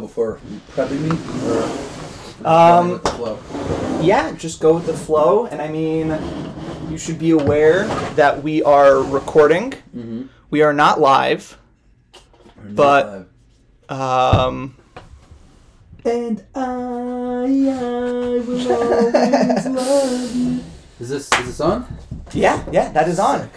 before prepping me? Or Um, with the flow? Yeah, just go with the flow. And I mean, you should be aware that we are recording. Mm-hmm. We are not live. But- Um, and I, I will always love you. Is this is this on? yeah, yeah, that is on.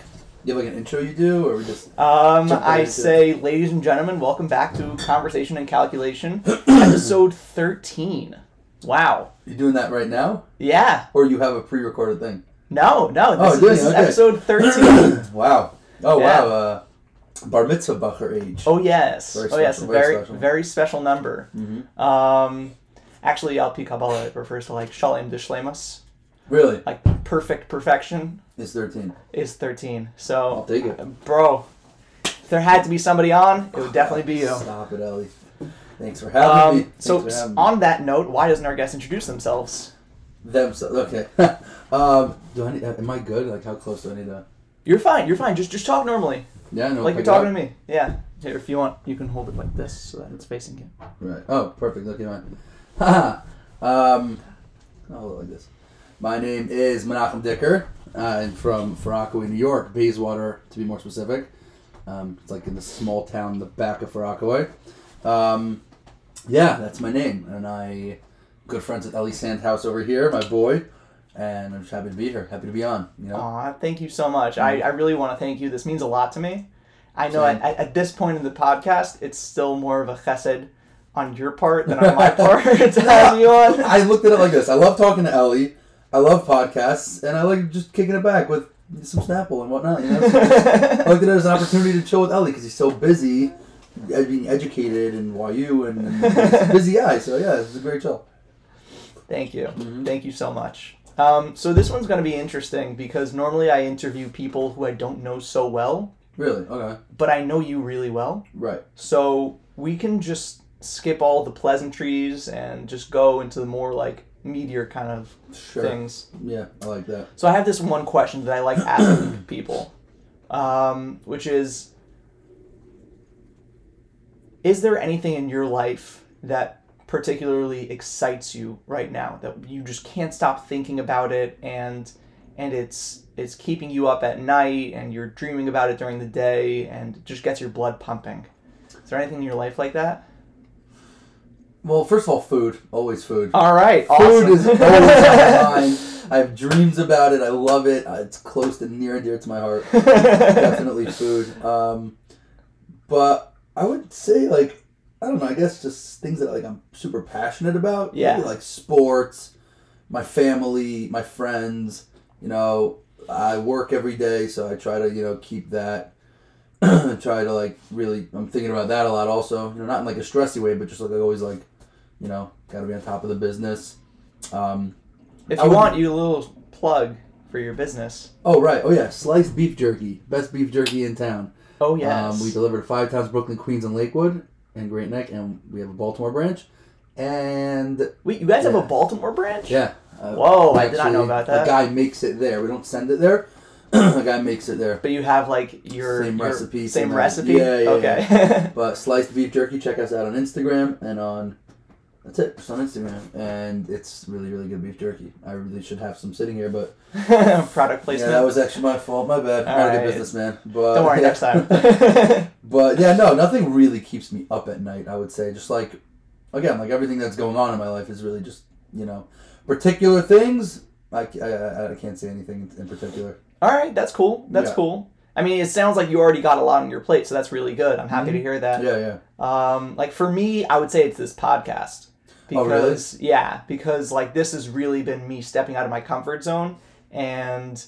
You have like an intro you do, or we just Um, I say, ladies and gentlemen, welcome back to Conversation and Calculation, episode 13. Wow. you doing that right now, Yeah. or you have a pre-recorded thing? No, no, Oh, this, good, this is okay. episode 13. wow. Oh Yeah. wow. Uh, bar mitzvah bacher age. oh, yes. Very oh, yes. special, very Very, special. very special number. hmm Um, actually, Al Pi Kabbalah refers to like Shalem de Shlemus, Really? like perfect perfection is thirteen. is 13. So I'll So, take it. bro, if there had to be somebody on, it would definitely be you. Stop it, Ellie. Thanks for having me. Um, so, Thanks for having me. on that note, why doesn't our guest introduce themselves? Them. So, okay. um, do I need? Am I good? Like, how close do I need to? You're fine. You're fine. Just just talk normally, Yeah, no. like you're talking up. to me. Yeah. Here, if you want, you can hold it like this so that it's facing you. Right. Oh, perfect. Look at mine. Um, I'll hold it like this. My name is Menachem Dicker. I'm from Far Rockaway, New York, Bayswater, to be more specific. Um, it's like in the small town in the back of Far Rockaway. Um, yeah, that's my name, and I good friends with Ellie Sandhouse over here, my boy, and I'm just happy to be here. Happy to be on. You know. Aw, thank you so much. I, I really want to thank you. This means a lot to me. I know at, at, at this point in the podcast, it's still more of a chesed on your part than on my part to have you on. I looked at it like this. I love talking to Ellie. I love podcasts, and I like just kicking it back with some Snapple and whatnot. You know, So I looked at it as an opportunity to chill with Ellie because he's so busy, uh, being educated in YU and, and he's a busy guy. So yeah, it's a great chill. Thank you. Mhm. Thank you so much. Um, so this one's going to be interesting because normally I interview people who I don't know so well, Really? Okay. but I know you really well. Right. So we can just skip all the pleasantries and just go into the more like meteor kind of Sure. things. Yeah, I like that. So I have this one question that I like asking people, um, which is: Is there anything in your life that particularly excites you right now that you just can't stop thinking about it and and it's it's keeping you up at night and you're dreaming about it during the day and just gets your blood pumping? Is there anything in your life like that? Well, first of all, food. Always food. All right, Food awesome. is always on my mind. I have dreams about it. I love it. Uh, It's close to near and dear to my heart. definitely food. Um, but I would say like I don't know. I guess just things that like I'm super passionate about. Yeah. Maybe, like sports, my family, my friends. You know, I work every day, so I try to you know keep that. try to like really. I'm thinking about that a lot. Also, you know, not in like a stressy way, but just like I always like, you know, got to be on top of the business. Um, if I you would- want, you a little plug for your business. oh right. Oh yeah. Sliced beef jerky, best beef jerky in town. Oh yes. Um, we delivered five times Brooklyn, Queens, and Lakewood, and Great Neck, and we have a Baltimore branch. And Wait, you guys have a Baltimore branch? yeah, uh, Whoa, I did not know about that. A guy makes it there. We don't send it there. a guy makes it there. But you have like your Same your- recipe, Same same- recipe. yeah, yeah, okay. But sliced beef jerky, check us out on Instagram and on. That's it, just on Instagram, and it's really, really good beef jerky. I really should have some sitting here, but Product placement. yeah, that was actually my fault. My bad. I'm not a good businessman, but Don't worry, yeah. next time. But yeah, no, nothing really keeps me up at night. I would say, just like again, like everything that's going on in my life is really just you know particular things. I, I, I- I can't say anything in particular. All right, that's cool. That's Yeah. cool. I mean, it sounds like you already got a lot on your plate, so that's really good. I'm happy to Mhm. hear that. Yeah, yeah. Um, like for me, I would say it's this podcast Oh, really? because yeah, because like this has really been me stepping out of my comfort zone and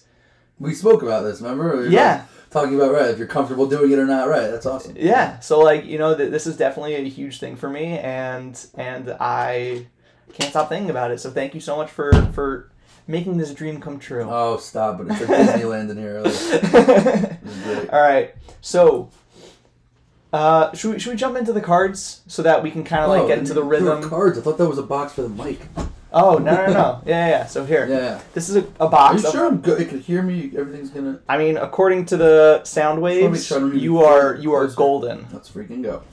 We spoke about this. Remember? We yeah, talking about right if you're comfortable doing it or not. Right. That's awesome. yeah. So like you know, th- this is definitely a huge thing for me, and and I can't stop thinking about it. So thank you so much for for making this dream come true. Oh, stop! But it's a Disneyland in here. Like. All right, so. Uh, should we, should we jump into the cards so that we can kind of like Oh, get into the there were rhythm? Cards. I thought that was a box for the mic. Oh no no no! Yeah yeah. yeah. So here, Yeah. this is a, a Are box. you of- sure I'm good? It can hear me. Everything's gonna. I mean, according to the sound Let me waves, try to you are you are closer. golden. Let's freaking go.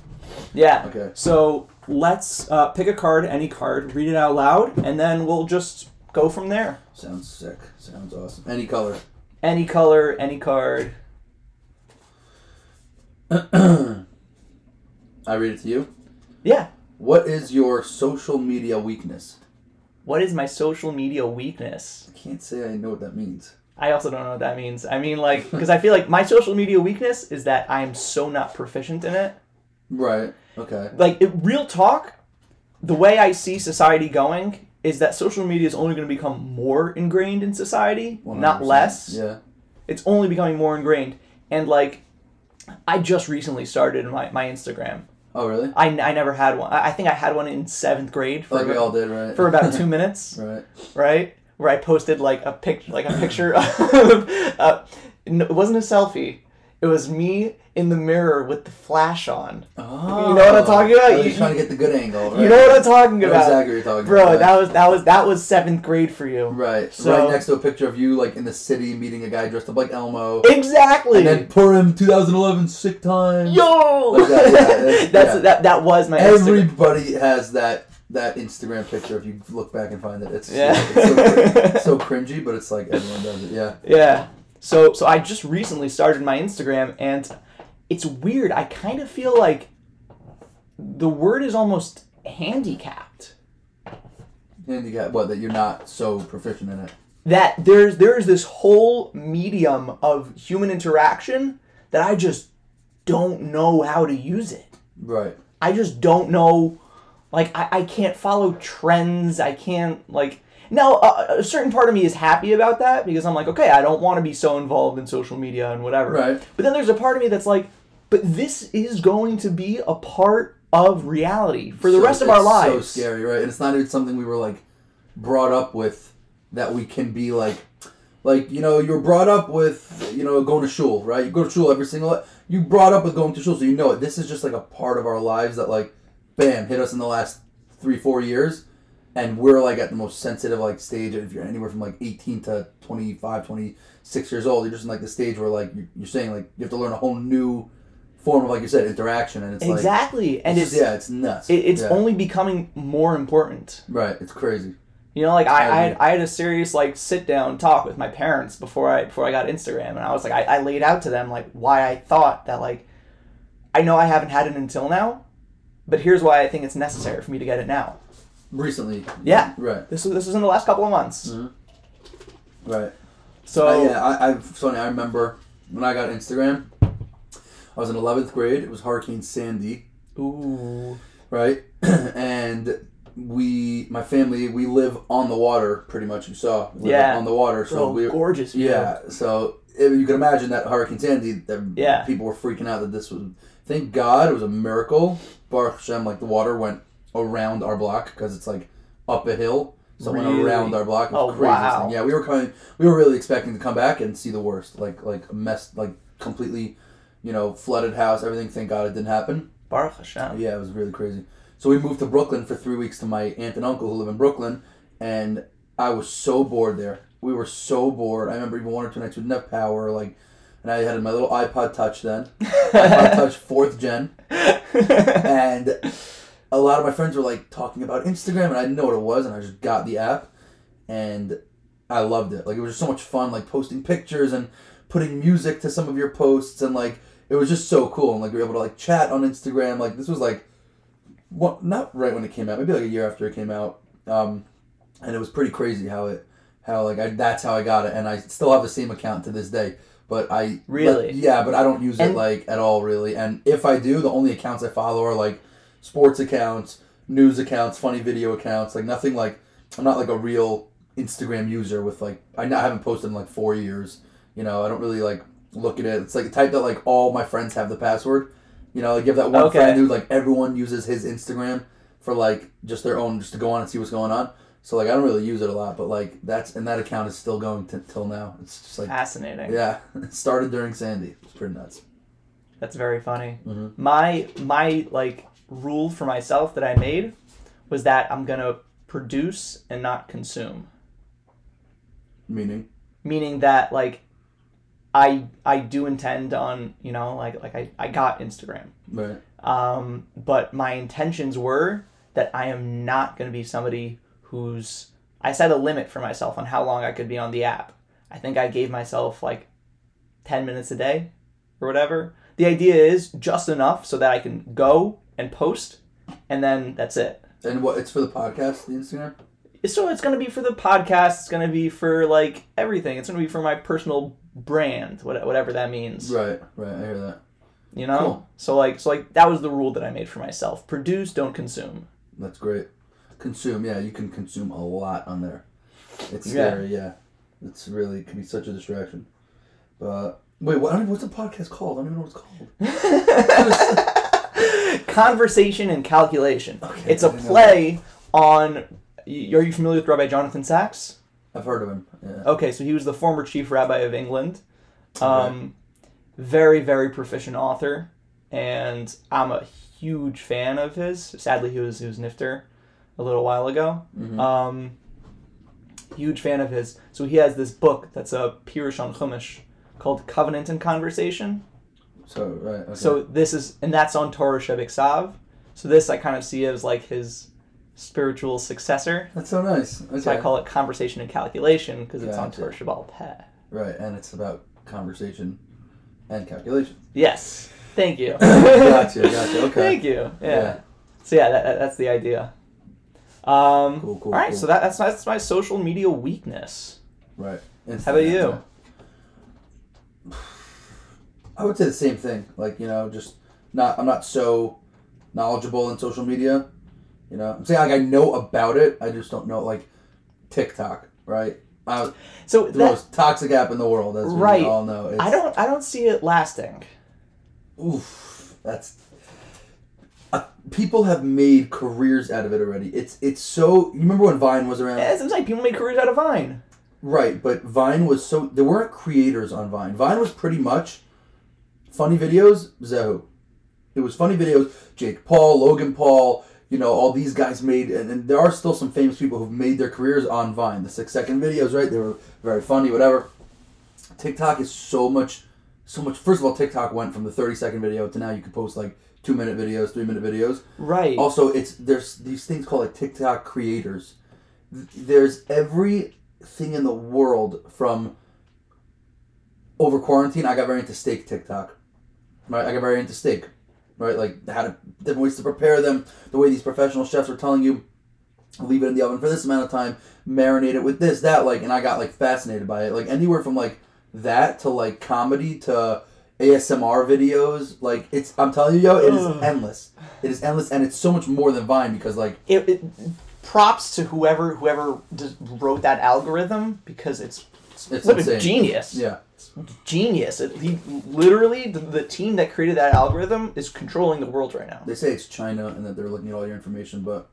Yeah. Okay. So let's uh, pick a card, any card, read it out loud, and then we'll just go from there. Sounds sick. Sounds awesome. Any color. Any color, any card. I read it to you. Yeah. What is your social media weakness? What is my social media weakness? I can't say I know what that means. I also don't know what that means. I mean, like, because I feel like my social media weakness is that I am so not proficient in it. Right. Okay. Like, it, real talk, the way I see society going is that social media is only going to become more ingrained in society, not 100%. less. Yeah. It's only becoming more ingrained. And, like, I just recently started my, my Instagram. Oh, really? I, I never had one. I I think I had one in seventh grade for, Like we about, all did, right? for about two minutes. right. right? Where I posted like a pic, like a picture of, uh, it wasn't a selfie. It was me in the mirror with the flash on. Oh. You know what I'm oh. talking about? Oh, You- you're trying to get the good angle. Right? You know what I'm talking about, exactly what you're talking bro? about. That was that was that was seventh grade for you. Right. So- right next to a picture of you, like in the city, meeting a guy dressed up like Elmo. Exactly. And then Purim 2011 sick time. Yo, Like that, yeah, that's- that's yeah. that that was my Instagram. Everybody has that that Instagram picture. If you look back and find it, it's Yeah. it's so, so cringy, but it's like everyone does it. Yeah. Yeah. So so I just recently started my Instagram and it's weird. I kind of feel like the word is almost handicapped. Handicap. What? That you're not so proficient in it. That there's there's this whole medium of human interaction that I just don't know how to use it. Right. I just don't know like I, I can't follow trends. I can't like now a, a certain part of me is happy about that because I'm like okay I don't want to be so involved in social media and whatever. Right. But then there's a part of me that's like, but this is going to be a part of reality for the So rest of our lives. So scary, right? And it's not even something we were like brought up with that we can be like, like you know, you're brought up with you know going to shul, right? You go to shul every single. You brought up with going to shul, so you know it. This is just like a part of our lives that like, bam, hit us in the last three four years, and we're like at the most sensitive like stage. If you're anywhere from like 18 to 25, 26 years old, you're just in like the stage where like you're, saying like you have to learn a whole new form of like you said interaction, and it's like exactly, and it's it's just- yeah, it's nuts. it, it's Yeah. only becoming more important. right. It's crazy. You know, like I, I I, had. I had a serious like sit down talk with my parents before I before I got Instagram, and I was like, I, I laid out to them like why I thought that like, I know I haven't had it until now, but here's why I think it's necessary for me to get it now. Recently. Yeah. Right. This was this was in the last couple of months. Right. So Uh, yeah, I, I've Sonny. I remember when I got Instagram. I was in eleventh grade. It was Hurricane Sandy, ooh, right? and we, my family, we live on the water. Pretty much, you saw. We live Yeah. On the water, so so we. gorgeous. view. Yeah. So if you can imagine that Hurricane Sandy. That Yeah. People were freaking out that this was. Thank God it was a miracle. Baruch Hashem, like the water went around our block because it's like up a hill. Someone Really? around our block. Oh, craziest wow. thing. Yeah, we were coming. We were really expecting to come back and see the worst, like like a mess, like completely, you know, flooded house, everything. Thank God it didn't happen. Baruch Hashem. Yeah, it was really crazy. So we moved to Brooklyn for three weeks to my aunt and uncle who live in Brooklyn, and I was so bored there. We were so bored. I remember even one or two nights we didn't have power, like, and I had my little iPod Touch then, iPod Touch fourth gen, and a lot of my friends were like talking about Instagram, and I didn't know what it was, and I just got the app, and I loved it. Like it was just so much fun, like posting pictures and putting music to some of your posts, and like it was just so cool, and like we were able to like chat on Instagram. Like this was like, what? Not right when it came out, maybe like a year after it came out, um, and it was pretty crazy how it, how like I that's how I got it, and I still have the same account to this day. But I Really? but- yeah, but I don't use it like at all really. And if I do, the only accounts I follow are like sports accounts, news accounts, funny video accounts. Like nothing like I'm not like a real Instagram user with like I, I haven't posted in like four years. You know, I don't really like look at it. It's like the type that like all my friends have the password. You know, like you have that one Okay. friend who like everyone uses his Instagram for like just their own, just to go on and see what's going on. So like I don't really use it a lot, but like that's and that account is still going t- till now. It's just like Fascinating. yeah, it started during Sandy. It's pretty nuts. That's very funny. Mhm. My my like rule for myself that I made was that I'm gonna produce and not consume. Meaning, Meaning that like I I do intend on you know like like I, I got Instagram. right? Um, but my intentions were that I am not going to be somebody who's. I set a limit for myself on how long I could be on the app. I think I gave myself like 10 minutes a day or whatever. The idea is just enough so that I can go and post, and then that's it. And what? It's for the podcast, the Instagram. So it's going to be for the podcast. It's going to be for like everything. It's going to be for my personal brand, whatever that means. Right, right. I hear that. You know. Cool. So like, so like that was the rule that I made for myself: produce, don't consume. That's great. Consume, yeah, you can consume a lot on there. It's Yeah. scary, yeah. It's really it can be such a distraction. But wait, what? What's the podcast called? I don't even know what it's called. Conversation and calculation. Okay, it's a play on. y- Are you familiar with Rabbi Jonathan Sacks? I've heard of him. Yeah. Okay, so he was the former chief rabbi of England. Um, very, very proficient author, and I'm a huge fan of his. Sadly, he was he was nifter a little while ago. Mhm. Um, huge fan of his. So he has this book that's a Pirush on Chumash called Covenant and Conversation. So right. Okay. So this is, and that's on Torah Shebek So this I kind of see as like his spiritual successor. that's so nice. Okay. So I call it Conversation and Calculation because it's on Gotcha. Torah Sheba'al Peh. right, and it's about conversation and calculation. Yes. Thank you. gotcha, gotcha. Okay. Thank you. Yeah. Yeah. So yeah, that, that- that's the idea. Um, Cool, cool, all right, cool. so that, that's that's my social media weakness. Right. How about you? I would say the same thing. Like you know, just not. I'm not so knowledgeable in social media. You know, I'm saying like I know about it. I just don't know like TikTok. Right. Uh, So the that, most toxic app in the world, as Right. we all know. It's, I don't I don't see it lasting. Oof, that's. Uh, people have made careers out of it already. It's it's so. You remember when Vine was around? Yeah, it seems like people made careers out of Vine. Right, but Vine was so there weren't creators on Vine. Vine was pretty much funny videos, Zehu. It was funny videos. Jake Paul, Logan Paul, you know, all these guys made, and, and there are still some famous people who've made their careers on Vine. The six second videos, right? They were very funny, whatever. TikTok is so much, so much. First of all, TikTok went from the thirty second video to now you can post like two minute videos, three minute videos. Right. Also, it's there's these things called like TikTok creators. Th- There's everything in the world from over quarantine. I got very into steak TikTok. Right, I got very into steak. Right, like how to different ways to prepare them. The way these professional chefs are telling you, leave it in the oven for this amount of time, marinate it with this, that, like, and I got like fascinated by it. Like anywhere from like that to like comedy to ASMR videos. Like it's, I'm telling you, yo, it is endless. It is endless, and it's so much more than Vine because like it, it props to whoever whoever wrote that algorithm because it's it's, It's what a genius. yeah, Genius. It, he literally the, the team that created that algorithm is controlling the world right now. they say it's China and that they're looking at all your information, but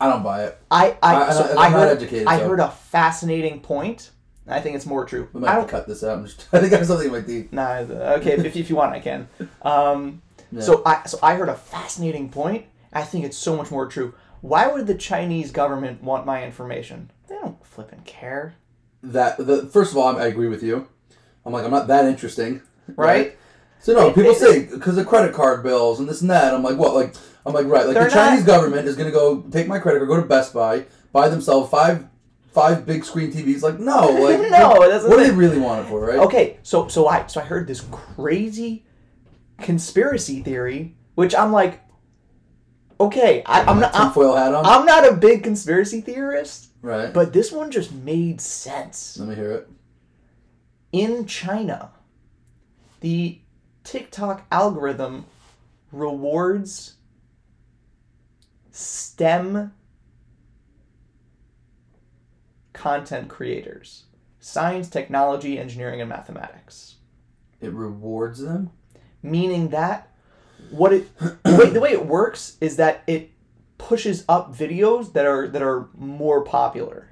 I don't buy it. I I, I- so I'm I not heard educated, I so- heard a fascinating point. I think it's more true. We I might have to cut this out. I'm just, I think I have something in my teeth. Nah, okay. if, if you want, I can. Um, Yeah. So I so I heard a fascinating point. I think it's so much more true. Why would the Chinese government want my information? They don't flippin' care, That the first of all, I agree with you. I'm like I'm not that interesting, right? So no, people say because of credit card bills and this and that. I'm like, what? Like I'm like, right? Like They're the Chinese not- government is gonna go take my credit card, go to Best Buy, buy themselves five five big screen TVs. Like no, like No, that's what do they really want it for, right? Okay, so so I so I heard this crazy conspiracy theory, which I'm like, okay, I, I'm not I'm, tinfoil hat on, I'm not a big conspiracy theorist, right? but this one just made sense. Let me hear it. in China, the TikTok algorithm rewards STEM content creators science, technology, engineering, and mathematics. It rewards them. Meaning that what it the way, the way it works is that it pushes up videos that are that are more popular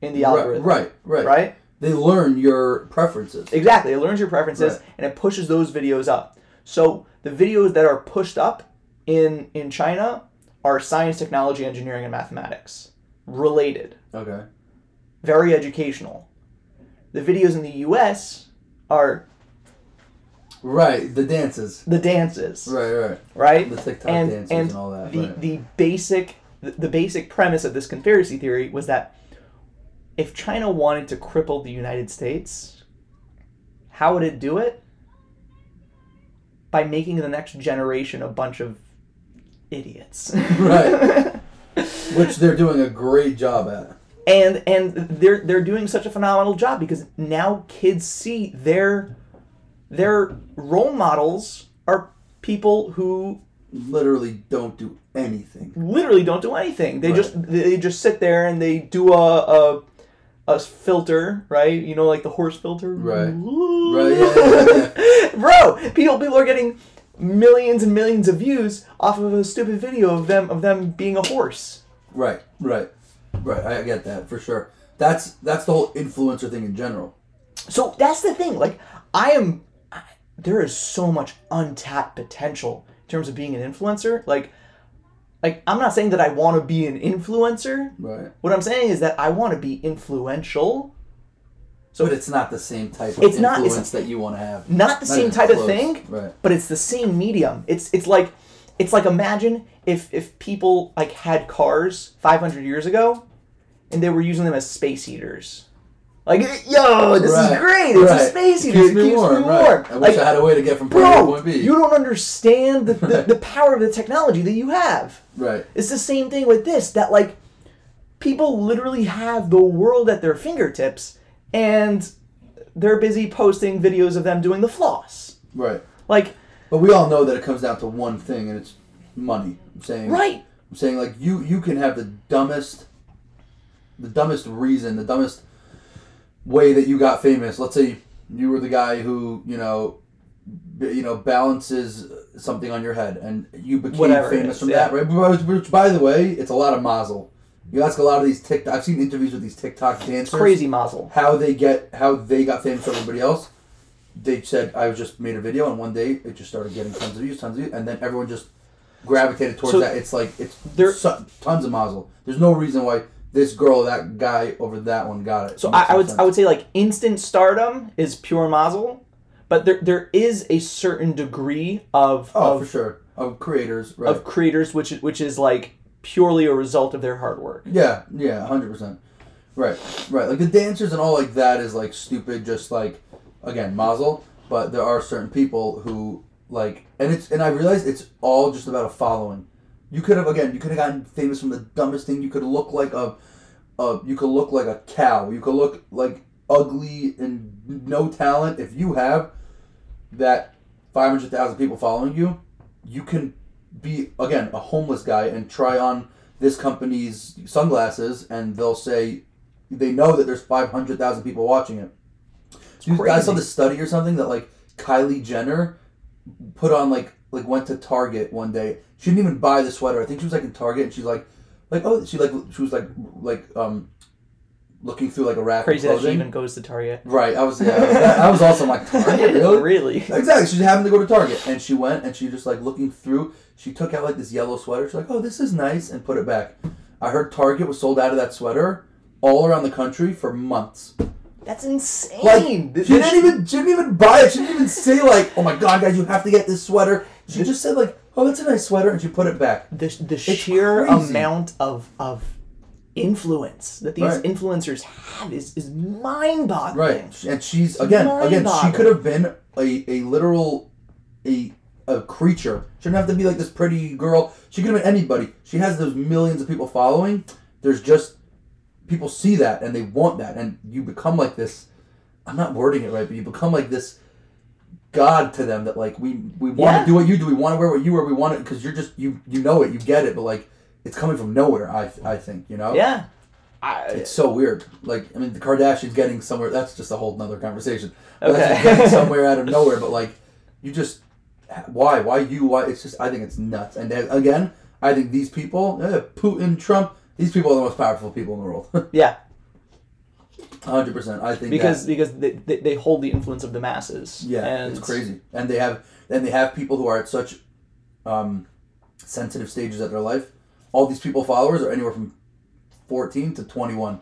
in the algorithm. Right, right, right. Right? They learn your preferences. Exactly. It learns your preferences Right. and it pushes those videos up. So the videos that are pushed up in in China are science, technology, engineering, and mathematics related. Okay. Very educational. The videos in the U.S. are Right, the dances. the dances, Right, right. right? The TikTok and dances and and all that. the right. the basic the, the basic premise of this conspiracy theory was that if China wanted to cripple the United States, how would it do it? By making the next generation a bunch of idiots. Right. Which they're doing a great job at. and and they're they're doing such a phenomenal job because now kids see their their role models are people who Literally don't do anything. literally don't do anything. They Right. just they just sit there and they do a a, a filter, right? You know, like the horse filter. Right. Right, yeah, yeah, Bro, people people are getting millions and millions of views off of a stupid video of them of them being a horse. Right, right, right. I get that for sure. That's that's the whole influencer thing in general. So that's the thing. Like, I am. There is so much untapped potential in terms of being an influencer. Like, like I'm not saying that I want to be an influencer. Right. What I'm saying is that I want to be influential. So but it's not the same type of It's not- it's- influence that you want to have. Not the Not same type of thing, Right. but it's the same medium. It's it's like it's like imagine if if people like had cars 500 years ago, and they were using them as space heaters. Like, yo, this is great. It's a right. heater. Keeps it me keeps warm. me right. warm. I wish Like, I had a way to get from point A to point B. you don't understand the, the, the power of the technology that you have. right. It's the same thing with this that like people literally have the world at their fingertips and they're busy posting videos of them doing the floss. Right. Like, But we all know that it comes down to one thing, and it's money. I'm saying. right. I'm saying like you you can have the dumbest, the dumbest reason, the dumbest way that you got famous. Let's say you were the guy who you know, b- you know balances something on your head, and you became Whatever famous is, from yeah. that. Right. Which, by the way, it's a lot of mazel. You ask a lot of these TikTok. I've seen interviews with these TikTok dancers. it's Crazy mazel. How they get how they got famous from everybody else. They said I just made a video, and one day it just started getting tons of views, tons of views, and then everyone just gravitated towards So- that. It's like it's There- su- tons of mazel. There's no reason why this girl, that guy over that one got it. So I, I would sense. I would say like instant stardom is pure mazel, but there there is a certain degree of oh of, for sure of creators right. of creators which is- which is like purely a result of their hard work. yeah, yeah, hundred percent. Right, right. Like the dancers and all like that is like stupid. Just like again mazel. But there are certain people who like, and it's and I realized it's all just about a following. You could have again, you could have gotten famous from the dumbest thing. You could look like a, a you could look like a cow. You could look like ugly and no talent. If you have that five hundred thousand people following you, you can be again a homeless guy and try on this company's sunglasses, and they'll say they know that there's five hundred thousand people watching it. I saw this study or something that like Kylie Jenner put on like like went to Target one day. She didn't even buy the sweater. I think she was like in Target and she's like like oh she like she was like like um looking through like a rack Crazy of that she even goes to Target. Right, I was yeah, I was, I was also like Target really. really? Exactly. She happened to go to Target, and she went, and she just like looking through. She took out like this yellow sweater. She's like, "Oh, this is nice," and put it back. I heard Target was sold out of that sweater all around the country for months. That's insane. Like she didn't even she didn't even buy it. She didn't even say like, "Oh my god, guys, you have to get this sweater." She just said like, "Oh, that's a nice sweater," and she put it back. the, the sheer crazy. amount of of influence that these Right. influencers have is is mind boggling. Right, and she's again, again, she could have been a, a literal a a creature. Shouldn't have to be like this pretty girl. She could have been anybody. She has those millions of people following. There's just people see that and they want that, and you become like this. I'm not wording it right, but you become like this god to them that like we we want Yeah. to do what you do. We want to wear what you wear. We want it because you're just you you know it. You get it, but like it's coming from nowhere. I I think you know. Yeah. I, It's so weird. Like, I mean, the Kardashians getting somewhere. That's just a whole nother conversation. That's Okay. just getting somewhere out of nowhere. But like, you just why? Why you? Why? It's just. I think it's nuts. And then, again, I think these people, eh, Putin, Trump, these people are the most powerful people in the world. yeah. Hundred percent. I think Because that, because they, they, they hold the influence of the masses. yeah, and it's crazy. And they have and they have people who are at such um, sensitive stages of their life. All these people followers are anywhere from fourteen to twenty one.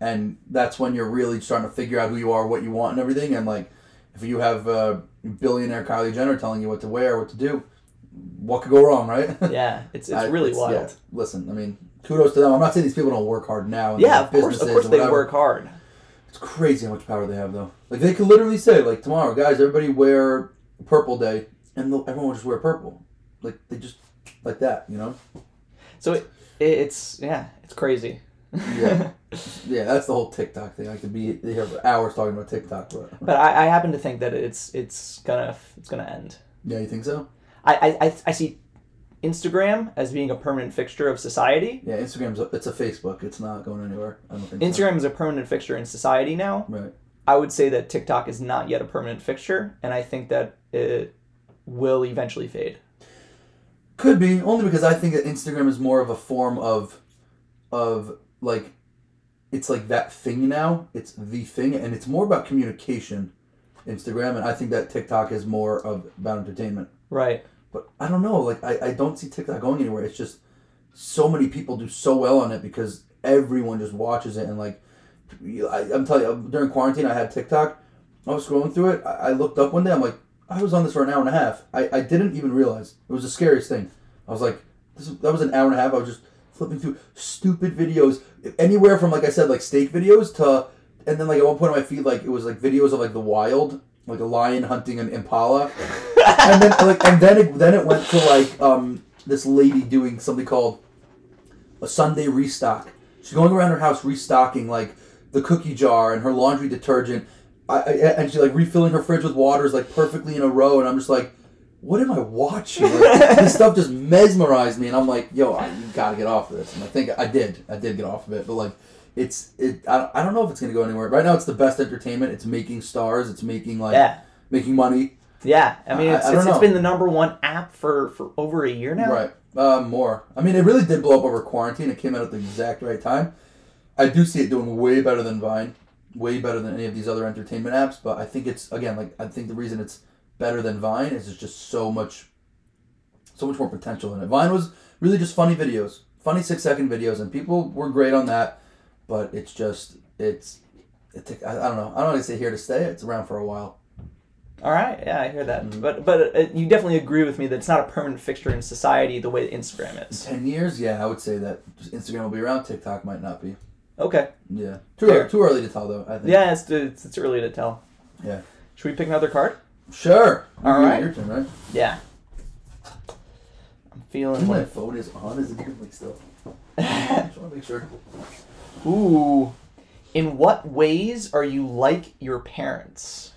and that's when you're really starting to figure out who you are, what you want, and everything. And like, if you have uh, billionaire Kylie Jenner telling you what to wear, what to do, what could go wrong, right? Yeah, it's it's I- really yeah. wild. Listen, I mean, kudos to them. I'm not saying these people don't work hard now. Yeah, of course, of course they work hard. It's crazy how much power they have, though. Like they could literally say, like tomorrow, guys, everybody wear purple day, and everyone will just wear purple. Like they just like that, you know? So it, it's yeah, it's crazy. Yeah. Yeah, that's the whole TikTok thing. I could be here for hours talking about TikTok, but But I, I happen to think that it's it's gonna it's gonna end. yeah, you think so? I, I, I, I see Instagram as being a permanent fixture of society. Yeah, Instagram's a, it's a Facebook. It's not going anywhere. I don't think. so. Instagram is a permanent fixture in society now. Right. I would say that TikTok is not yet a permanent fixture, and I think that it will eventually fade. Could be only because I think that Instagram is more of a form of, of like, it's like that thing now. It's the thing, and it's more about communication. Instagram, and I think that TikTok is more of about entertainment. Right. But I don't know. Like I, I don't see TikTok going anywhere. It's just so many people do so well on it because everyone just watches it and like I, I'm telling you during quarantine I had TikTok. I was scrolling through it. I, I looked up one day. I'm like, I was on this for an hour and a half. I, I didn't even realize it was the scariest thing. I was like, this that was an hour and a half. I was just flipping through stupid videos, anywhere from like I said, like steak videos to, and then like at one point on my feed, like it was like videos of like the wild, like a lion hunting an impala and then like and then it then it went to like um this lady doing something called a Sunday restock. She's going around her house restocking like the cookie jar and her laundry detergent. I, I and she's like refilling her fridge with waters like perfectly in a row, and I'm just like, what am I watching? Like, this stuff just mesmerized me, and I'm like, yo, I, you gotta get off of this. And I think I did, I did get off of it, but like. It's it. I, don't- I don't know if it's gonna go anywhere. Right now, it's the best entertainment. It's making stars. It's making like Yeah. making money. Yeah. I mean, I- it's, I don't it's, it's been the number one app for, for over a year now. Right. Uh, more. I mean, it really did blow up over quarantine. It came out at the exact right time. I do see it doing way better than Vine, way better than any of these other entertainment apps. But I think it's again like I think the reason it's better than Vine is it's just so much, so much more potential in it. Vine was really just funny videos, funny six second videos, and people were great on that. But it's just it's. It I, I don't know. I don't want to say here to stay. It's around for a while. All right. Yeah, I hear that. But but uh, you definitely agree with me that it's not a permanent fixture in society the way Instagram is. Ten years, yeah, I would say that Instagram will be around. TikTok might not be. Okay. Yeah. Too Fair. early, too early to tell though. I think. Yeah, it's, it's, it's early to tell. Yeah. Should we pick another card? Sure. All right. Your turn, right? Yeah. I'm feeling My like. phone is on. Is it even like still? Just want to make sure. Ooh. In what ways are you like your parents?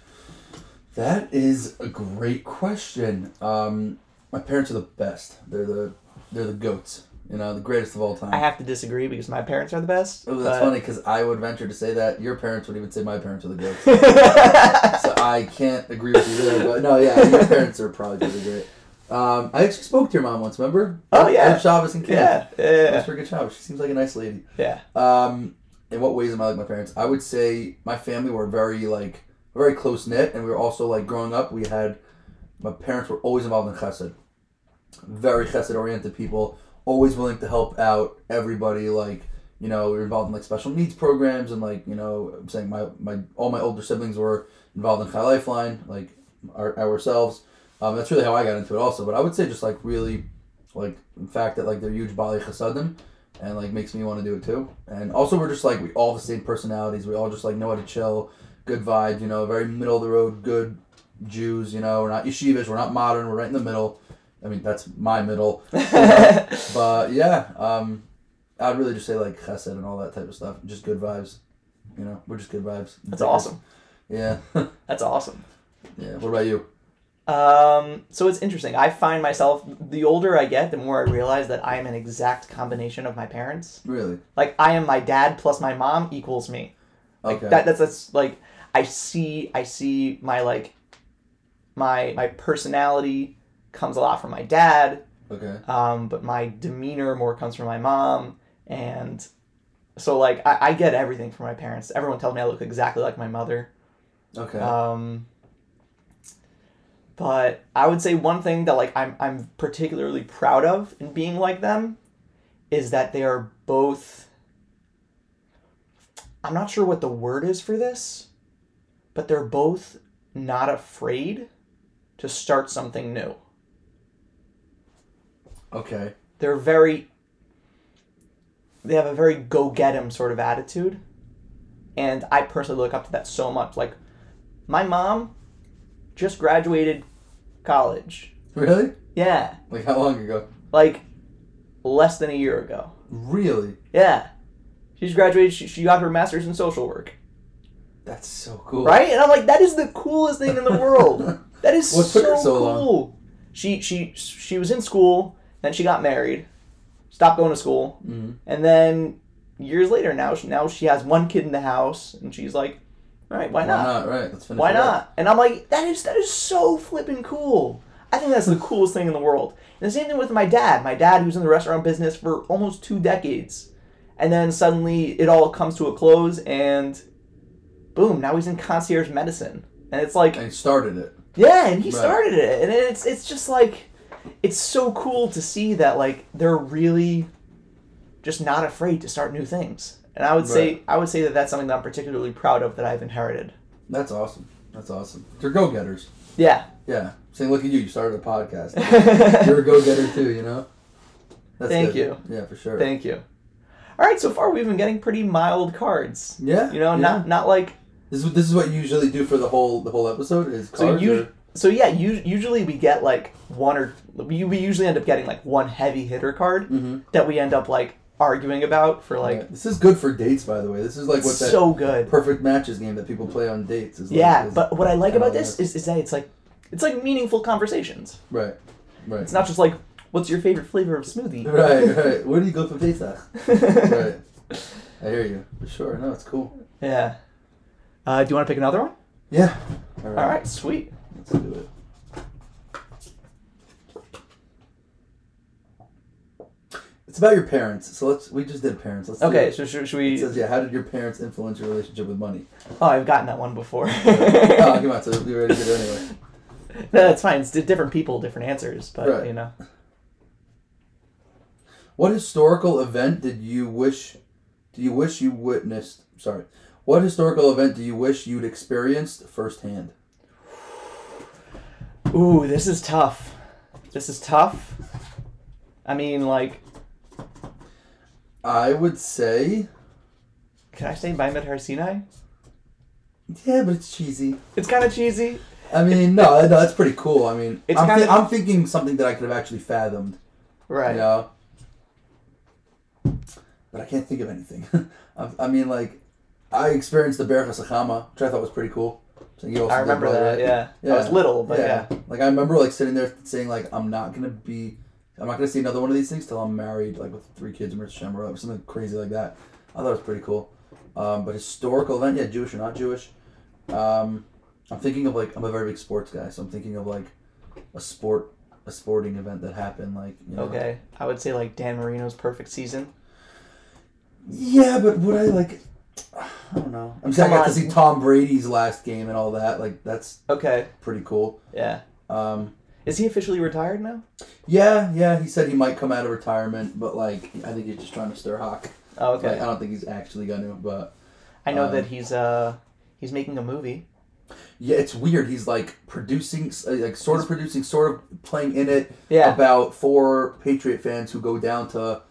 That is a great question. Um, my parents are the best. They're the they're the goats. You know, the greatest of all time. I have to disagree because my parents are the best. oh, that's but- funny because I would venture to say that your parents would even say my parents are the goats. so I can't agree with you there. But no, yeah, your parents are probably really great. Um, I actually spoke to your mom once. Remember? Oh, yeah. At Shabbos and camp. yeah, yeah, That's for good Shabbos. She seems like a nice lady. yeah. Um, in what ways am I like my parents? I would say my family were very like very close knit, and we were also like growing up. We had my parents were always involved in chesed, very chesed oriented people, always willing to help out everybody. Like you know, we were involved in like special needs programs, and like you know, I'm saying my my all my older siblings were involved in Chai Lifeline, like our, ourselves. Um, that's really how I got into it, also. But I would say just like really, like the fact that like they're huge Bali Chasadim and like makes me want to do it too. And also, we're just like we all the same personalities. We all just like know how to chill, good vibes. You know, very middle of the road, good Jews. You know, we're not yeshivas, We're not modern. We're right in the middle. I mean, that's my middle. but yeah, um, I'd really just say like chesed and all that type of stuff. Just good vibes. You know, we're just good vibes. That's awesome. Yeah, That's awesome. yeah. What about you? Um, so it's interesting. I find myself the older I get, the more I realize that I am an exact combination of my parents. Really? Like I am my dad plus my mom equals me. Like Okay. that, that's that's like I see I see my like my my personality comes a lot from my dad, okay. um, but my demeanor more comes from my mom, and so like I, I get everything from my parents. Everyone tells me I look exactly like my mother. Okay. Um, but I would say one thing that like I'm I'm particularly proud of in being like them is that they are both I'm not sure what the word is for this, but they're both not afraid to start something new. Okay. They're very they have a very go get 'em sort of attitude. And I personally look up to that so much. Like my mom just graduated college. Really? Yeah. Like how long ago? Like less than a year ago. Really? Yeah. She's graduated. She, she got her master's in social work. That's so cool. Right? And I'm like, that is the coolest thing in the world. That is What took so, her so long? cool. She she she was in school, then she got married, stopped going to school, Mhm. and then years later now she, now she has one kid in the house, and she's like, all right, why Why not? not? Right. Let's finish. Why it up. not? And I'm like, that is that is so flipping cool. I think that's the coolest thing in the world. And the same thing with my dad. My dad, who's in the restaurant business for almost two decades, and then suddenly it all comes to a close, and boom, now he's in concierge medicine, and it's like, And he started it. yeah, and he Right. started it, and it's it's just like, it's so cool to see that like they're really just not afraid to start new things. And I would say I would say that that's something that I'm particularly proud of that I've inherited. That's awesome. That's awesome. They're go getters. Yeah. Yeah. Saying, look at you. You started a podcast. You're a go getter too. You know. That's Thank good. you. Yeah, for sure. Thank you. All right, so far we've been getting pretty mild cards. yeah. You know, yeah. not not like This is what this is what you usually do for the whole the whole episode is so cards. you or- so yeah. You, usually we get like one or we, we usually end up getting like one heavy hitter card Mhm. that we end up like arguing about for like this is good for dates, by the way. This is like what that so good. perfect matches game that people play on dates is. Like, Yeah, but what I like and all about this is, is that it's like it's like meaningful conversations. right, right, It's not just like what's your favorite flavor of smoothie. right, right. Where do you go for pizza? right. I hear you for sure. No, it's cool. yeah. Uh, do you want to pick another one? Yeah. All right. All right, sweet. Let's do it. It's about your parents. So let's. We just did parents. Let's. Okay, so should, should It we? says, yeah. How did your parents influence your relationship with money? Oh, I've gotten that one before. oh, come on. So we already did it anyway. No, that's fine. It's different people, different answers, but Right. you know. What historical event did you wish? Do you wish you witnessed? Sorry. What historical event do you wish you'd experienced firsthand? Ooh, this is tough. This is tough. I mean, like, I would say. can I say Baimet Sinai? Yeah, but it's cheesy. It's kind of cheesy. I mean, no, no, that's pretty cool. I mean, It's I'm, kinda- I'm thinking something that I could have actually fathomed. Right. You know? But I can't think of anything. I mean, like, I experienced the Birkas Hachama, which I thought was pretty cool. So you also I remember right? that, yeah. I was little, but yeah. Like, I remember, like, sitting there saying, like, I'm not going to be, I'm not going to see another one of these things till I'm married, like, with three kids and Rich Shammer or something crazy like that. I thought it was pretty cool. Um, but historical event, yeah, Jewish or not Jewish. Um, I'm thinking of, like, I'm a very big sports guy, so I'm thinking of, like, a sport, a sporting event that happened, like, you know. Okay. I would say, like, Dan Marino's perfect season. Yeah, but would I like? I don't know. I'm saying I got to see Tom Brady's last game and all that. Like that's Okay. pretty cool. Yeah. Um, Is he officially retired now? yeah, yeah. He said he might come out of retirement, but like I think he's just trying to stir hawk. Oh, Like, okay. I don't think he's actually gonna. But I know um, that he's uh he's making a movie. yeah, it's weird. He's like producing, uh, like sort of producing, sort of playing in it Yeah. about four Patriot fans who go down to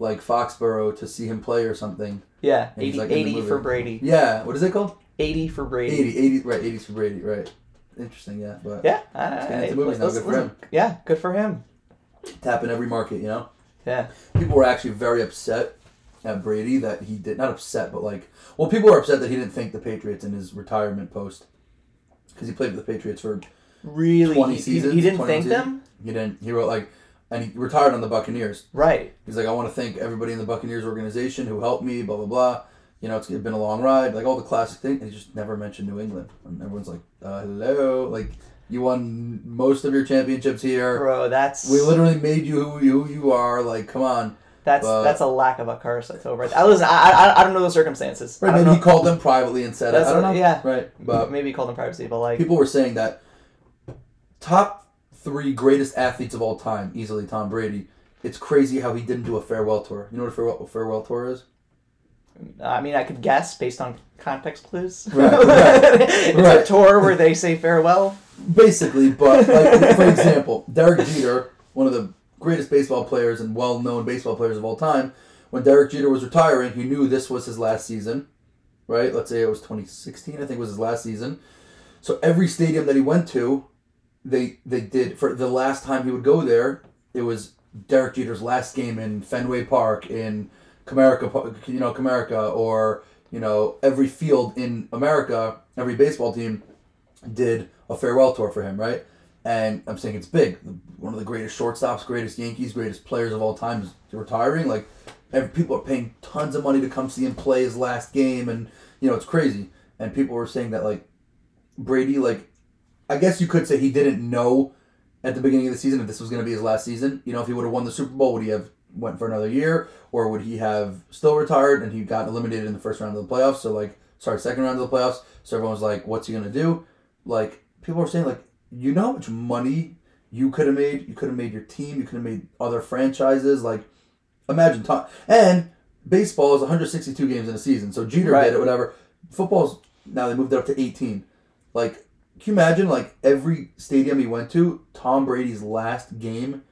like Foxborough to see him play or something. Yeah. And he's, 80, like, 80 for. Brady. Yeah, what is it called? 80 for Brady. 80, 80, right? 80 for Brady, right? Interesting, yeah. But Yeah. Uh, movies now, listen- good for him. Yeah, good for him. Tapping every market, you know? Yeah. People were actually very upset at Brady that he did, not upset, but like, well, people were upset that he didn't thank the Patriots in his retirement post. Because he played with the Patriots for, Really? 20 He- he, seasons, he didn't thank seasons. them? he didn't, he wrote like, and he retired on the Buccaneers. Right. He's like, I want to thank everybody in the Buccaneers organization who helped me, blah, blah, blah. You know, it's been a long ride, like all the classic things. And he just never mentioned New England. And everyone's like, uh, hello. Like, you won most of your championships here. Bro, that's We literally made you who you, who you are. Like, come on. that's but- that's a lack of a curse that's over. I listen, I, I I don't know the circumstances. I Right, maybe know. he called them privately and said. That's I don't know. yeah. Right, but maybe he called them privately, but like people were saying that top three greatest athletes of all time, easily Tom Brady. It's crazy how he didn't do a farewell tour. You know what a farewell, farewell tour is? I mean, I could guess based on context clues. Right, right, it's a right. tour where they say farewell. Basically, but like for example, Derek Jeter, one of the greatest baseball players and well-known baseball players of all time, when Derek Jeter was retiring, he knew this was his last season, right? Let's say it was 2016, I think was his last season. So every stadium that he went to, they they did for the last time he would go there, it was Derek Jeter's last game in Fenway Park in Comerica, you know, Comerica or you know every field in America, every baseball team did a farewell tour for him, right? And I'm saying it's big. One of the greatest shortstops, greatest Yankees, greatest players of all time is retiring. Like, every, people are paying tons of money to come see him play his last game, and you know it's crazy. And people were saying that like Brady, like, I guess you could say he didn't know at the beginning of the season if this was going to be his last season. You know, if he would have won the Super Bowl, would he have went for another year, or would he have still retired and he got eliminated in the first round of the playoffs? So like, sorry, second round of the playoffs. So everyone's like, what's he going to do? Like, people were saying like, you know how much money you could have made. You could have made your team. You could have made other franchises. Like, imagine Tom and baseball is 162 games in a season. So Jeter Right. did it, whatever. Football's now they moved it up to 18. Like, can you imagine like every stadium he went to, Tom Brady's last game,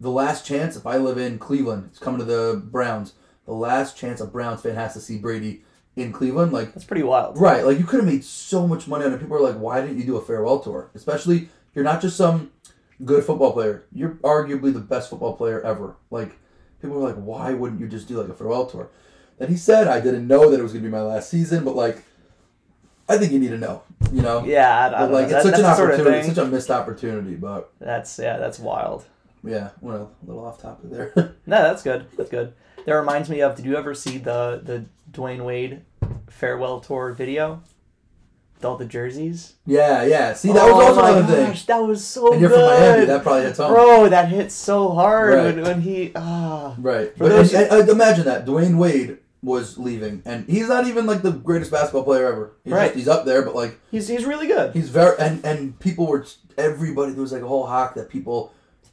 the last chance. If I live in Cleveland, it's coming to the Browns. The last chance a Browns fan has to see Brady in Cleveland, like That's pretty wild. Right, like you could have made so much money on it. People are like, why didn't you do a farewell tour? Especially, you're not just some good football player. You're arguably the best football player ever. Like, people were like, why wouldn't you just do like a farewell tour? Then he said, I didn't know that it was gonna be my last season, but like, I think you need to know, you know. Yeah, I, I don't like, know. it's That- such an the sort of opportunity, such a missed opportunity. But That's yeah, that's wild. yeah, well, a little off topic there. No, that's good. That's good. That reminds me of. Did you ever see the the Dwyane Wade farewell tour video? With all the jerseys. yeah, yeah. See, that was Oh also my another thing. gosh, That was so And you're good. from Miami, that probably hits home. Bro, that hit so hard Right. when, when he. Ah. Right. But those- uh, imagine that Dwyane Wade was leaving, and he's not even like the greatest basketball player ever. He's Right. Just, he's up there, but like He's he's really good. he's very and and people were everybody. There was like a whole hawk that people,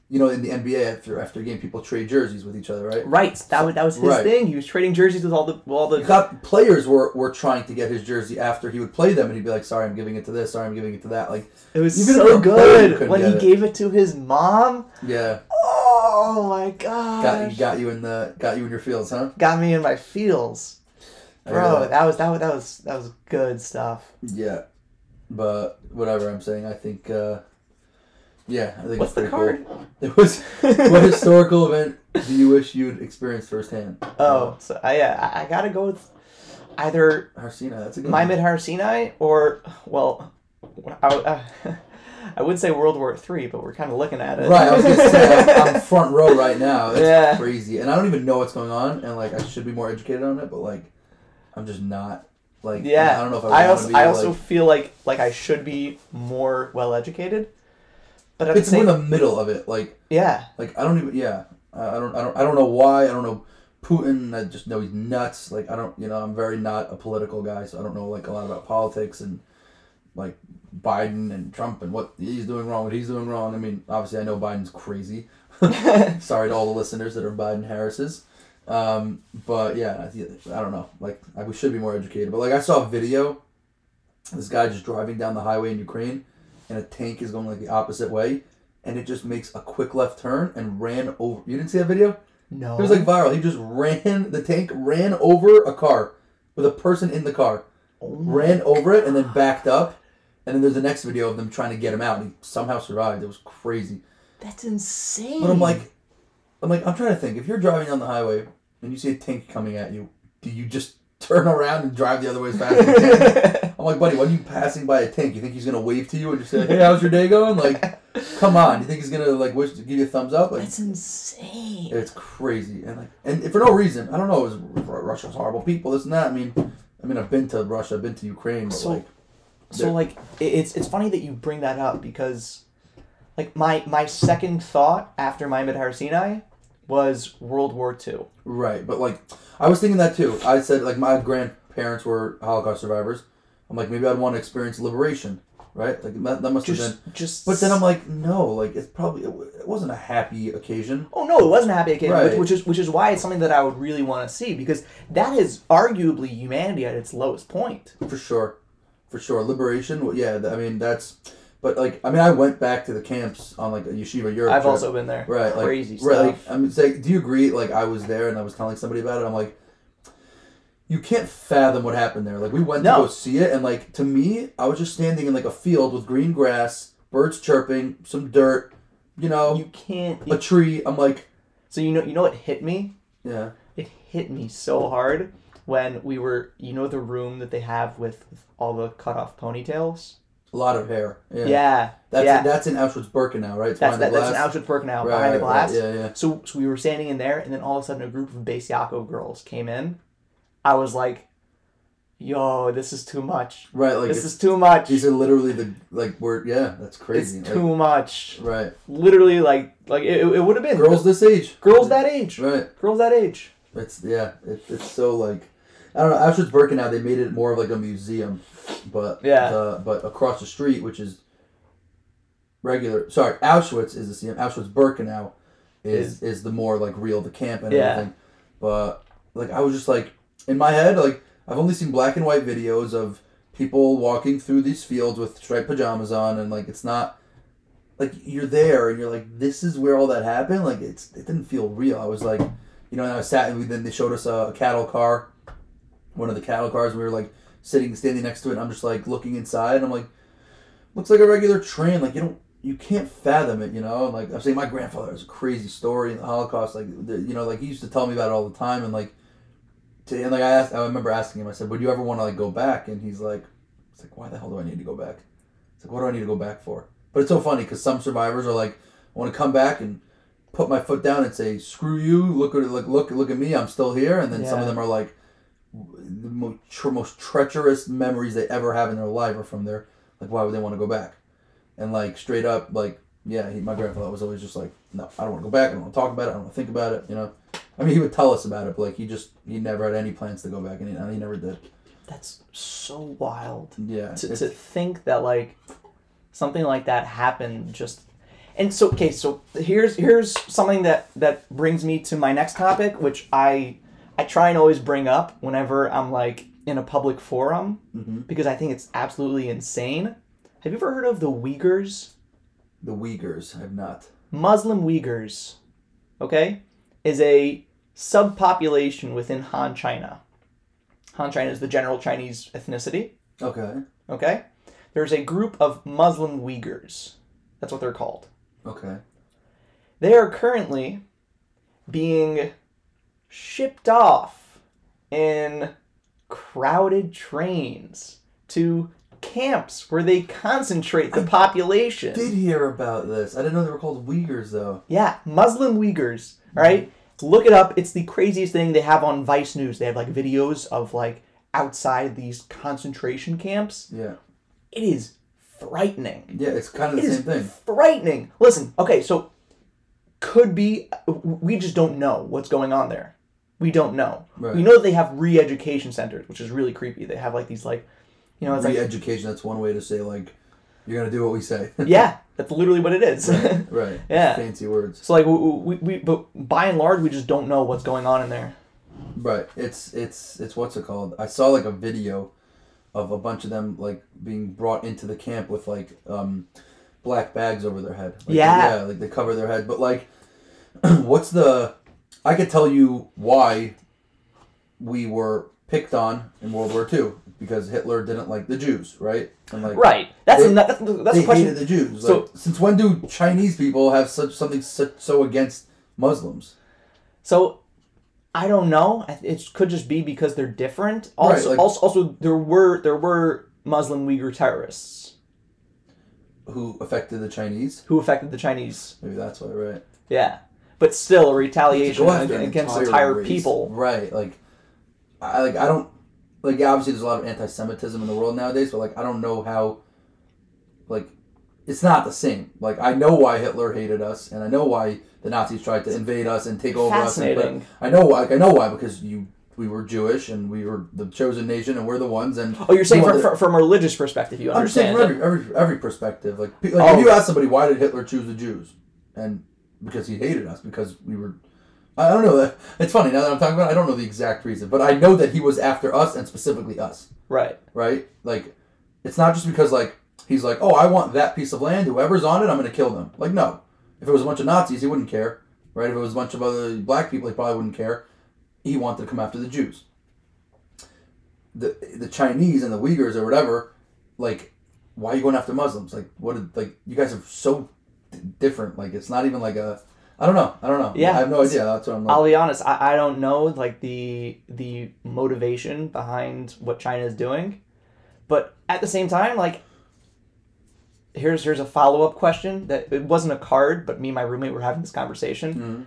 you know, in the NBA after after a game, people trade jerseys with each other, right? Right. That was that was his Right. thing. He was trading jerseys with all the all the. Got players were were trying to get his jersey after he would play them, and he'd be like, "Sorry, I'm giving it to this. Sorry, I'm giving it to that." Like, It was so a player, you good when he it. gave it to his mom. yeah, Oh my god. got got you in the got you in your fields, huh? got me in my feels. Bro, that. was that was that was that was good stuff. Yeah, but whatever I'm saying, I think. uh Yeah, I think What's it's the card? cool. It was what historical event do you wish you'd experienced firsthand? Oh, so I yeah, I, I gotta go with either Har Sinai, that's a good My one. Mid Sinai or well, I, uh, I would say World War Three, but we're kind of looking at it. Right, I was gonna say I'm, front row right now. It's Yeah. crazy, and I don't even know what's going on, and like I should be more educated on it, but like I'm just not. Like yeah, I don't know if I, I also be. I also like, feel like like I should be more well educated, but it's same in the middle of it. Like yeah, like I don't even. Yeah, I don't. I don't. I don't know why. I don't know Putin. I just know he's nuts. Like I don't. You know, I'm very not a political guy, so I don't know like a lot about politics and like Biden and Trump and what he's doing wrong, what he's doing wrong. I mean, obviously I know Biden's crazy. Sorry to all the listeners that are Biden Harris's. Um, but yeah, I, I don't know. Like I, we should be more educated. But like I saw a video, this guy just driving down the highway in Ukraine, and a tank is going like the opposite way, and it just makes a quick left turn and ran over. You didn't see that video? no, It was like viral. He just ran. The tank ran over a car with a person in the car, Oh ran over it, and then backed up. And then there's the next video of them trying to get him out. And he somehow survived. It was crazy. That's insane. But I'm like, I'm like, I'm trying to think. If you're driving down the highway and you see a tank coming at you, do you just turn around and drive the other way as fast as you can? I'm like, buddy, when you passing by a tank, you think he's gonna wave to you and just say, "Hey, how's your day going?" Like, come on, you think he's gonna like wish to give you a thumbs up? Like, That's insane. it's crazy, and like, and for no reason. I don't know. It was Russia's horrible people. This and that. I mean, I mean, I've been to Russia, I've been to Ukraine, but So- like, So like it's it's funny that you bring that up because like my my second thought after my Mid Sinai was World War Two. right. But like, I was thinking that too. I said like my grandparents were Holocaust survivors. I'm like, maybe I'd want to experience liberation. right? Like that, that must have been. Just, just. But then I'm like, no, like it's probably it, it wasn't a happy occasion. Oh no, it wasn't a happy occasion, Right. which, which is which is why it's something that I would really want to see because that is arguably humanity at its lowest point. For sure, for sure. Liberation, well, yeah. I mean, that's. But like, I mean, I went back to the camps on like a yeshiva Europe. I've trip. also been there. right, like, Crazy right, stuff. like, I mean, saying, do you agree? Like, I was there and I was telling somebody about it. I'm like, you can't fathom what happened there. Like, we went No. to go see it, and like to me, I was just standing in like a field with green grass, birds chirping, some dirt, you know, you can't. a tree. I'm like, so you know you know what hit me? yeah, It hit me so hard when we were you know the room that they have with, with all the cut off ponytails. a lot of hair. Yeah, Yeah, that's yeah. that's in Auschwitz-Birkenau, right? It's that's behind that, that's an Auschwitz Birkenau Right, behind the right, glass. yeah, yeah. So so we were standing in there, and then all of a sudden a group of Bais Yaakov girls came in. I was like, "Yo, this is too much. Right, like this is too much. these are literally the like we're yeah, that's It's crazy. Like, too much. right, Literally, like like it, it would have been girls this age. girls that age, Right. girls that age. It's yeah, it, it's so like I don't know. Auschwitz Birkenau they made it more of like a museum, but Yeah. the, but across the street, which is regular. Sorry, Auschwitz is the museum. Auschwitz Birkenau is is the more like real the camp and Yeah. everything. But like I was just like in my head like I've only seen black and white videos of people walking through these fields with striped pajamas on and like it's not like you're there and you're like this is where all that happened like it's it didn't feel real i was like you know and i sat and we, then they showed us a, a cattle car one of the cattle cars we were like sitting standing next to it and i'm just like looking inside and i'm like looks like a regular train like you don't you can't fathom it you know and like i'm saying my grandfather has a crazy story in the holocaust like the, you know like he used to tell me about it all the time and like to, and like i asked i remember asking him i said would you ever want to like go back and he's like it's like why the hell do i need to go back it's like what do i need to go back for but it's so funny because some survivors are like, I want to come back and put my foot down and say, "Screw you! Look at look look look at me! I'm still here." And then some of them are like, the most, tre- most treacherous memories they ever have in their life are from there. Like, why would they want to go back? And like straight up, like, yeah, he, my grandfather was always just like, "No, I don't want to go back. I don't want to talk about it. I don't want to think about it." You know. I mean, he would tell us about it, but like he just he never had any plans to go back, and he, and he never did. That's so wild. Yeah. to, to think that like something like that happened just and so okay so here's here's something that that brings me to my next topic which i i try and always bring up whenever i'm like in a public forum Mhm. because i think it's absolutely insane have you ever heard of the uyghurs the Uyghurs I have not. muslim uyghurs okay is a subpopulation within han china han china is the general chinese ethnicity Okay. Okay? There's a group of Muslim Uyghurs. That's what they're called. Okay. They are currently being shipped off in crowded trains to camps where they concentrate the population. Did hear about this? I didn't know they were called Uyghurs though. Yeah, Muslim Uyghurs. Right, look it up. It's the craziest thing they have on Vice News. They have like videos of like outside these concentration camps. Yeah. It is frightening. Yeah, it's kind of It the same thing. frightening. Listen, okay, so could be we just don't know what's going on there. We don't know. Right. We know that they have re-education centers, which is really creepy. They have like these like, you know, it's Re-education. That's one way to say like, you're gonna do what we say. yeah, that's literally what it is. right. Yeah. Fancy words. so like we, we, we but by and large we just don't know what's going on in there. Right. It's it's it's what's it called? I saw like a video of a bunch of them like being brought into the camp with like um black bags over their head. Like, Yeah. Yeah. Like they cover their head, but like, what's the? I could tell you why we were picked on in World War II because Hitler didn't like the Jews, right? And like Right. That's They- that's, that's they a question. hated the Jews. So- like, since when do Chinese people have such something so, so against Muslims? So I don't know. It could just be because they're different. Also, like- also, also there were there were Muslim Uyghur terrorists Who affected the Chinese? who affected the Chinese. Maybe that's why, right? Yeah, but still a retaliation against entire race. people. Right. Like, I like I don't like. Obviously, there's a lot of anti-Semitism in the world nowadays, but like, I don't know how. Like, it's not the same. Like, I know why Hitler hated us, and I know why the Nazis tried to invade us and take over us. and- I know why. Like, I know why because you we were Jewish and we were the chosen nation and we're the ones and Oh, you're saying from, from, a religious perspective, you I'm saying understand? from every, every every perspective. Like, like Oh. if you ask somebody why did Hitler choose the Jews, and because he hated us, because we were. I don't know. It's funny now that I'm talking about. it, I don't know the exact reason, but I know that he was after us and specifically us. right. Right? Like, it's not just because like he's like, oh, I want that piece of land. Whoever's on it, I'm going to kill them. Like, no. If it was a bunch of Nazis, he wouldn't care. Right? If it was a bunch of other black people, he probably wouldn't care. He wanted to come after the Jews. The the Chinese and the Uyghurs or whatever, like, why are you going after Muslims? Like, what? Did, like, you guys are so different. Like, it's not even like a. I don't know. I don't know. Yeah. I have no idea. That's what I'm like. I'll be honest. I, I don't know like the the motivation behind what China is doing, but at the same time, like here's here's a follow up question that it wasn't a card, but me and my roommate were having this conversation. Mhm.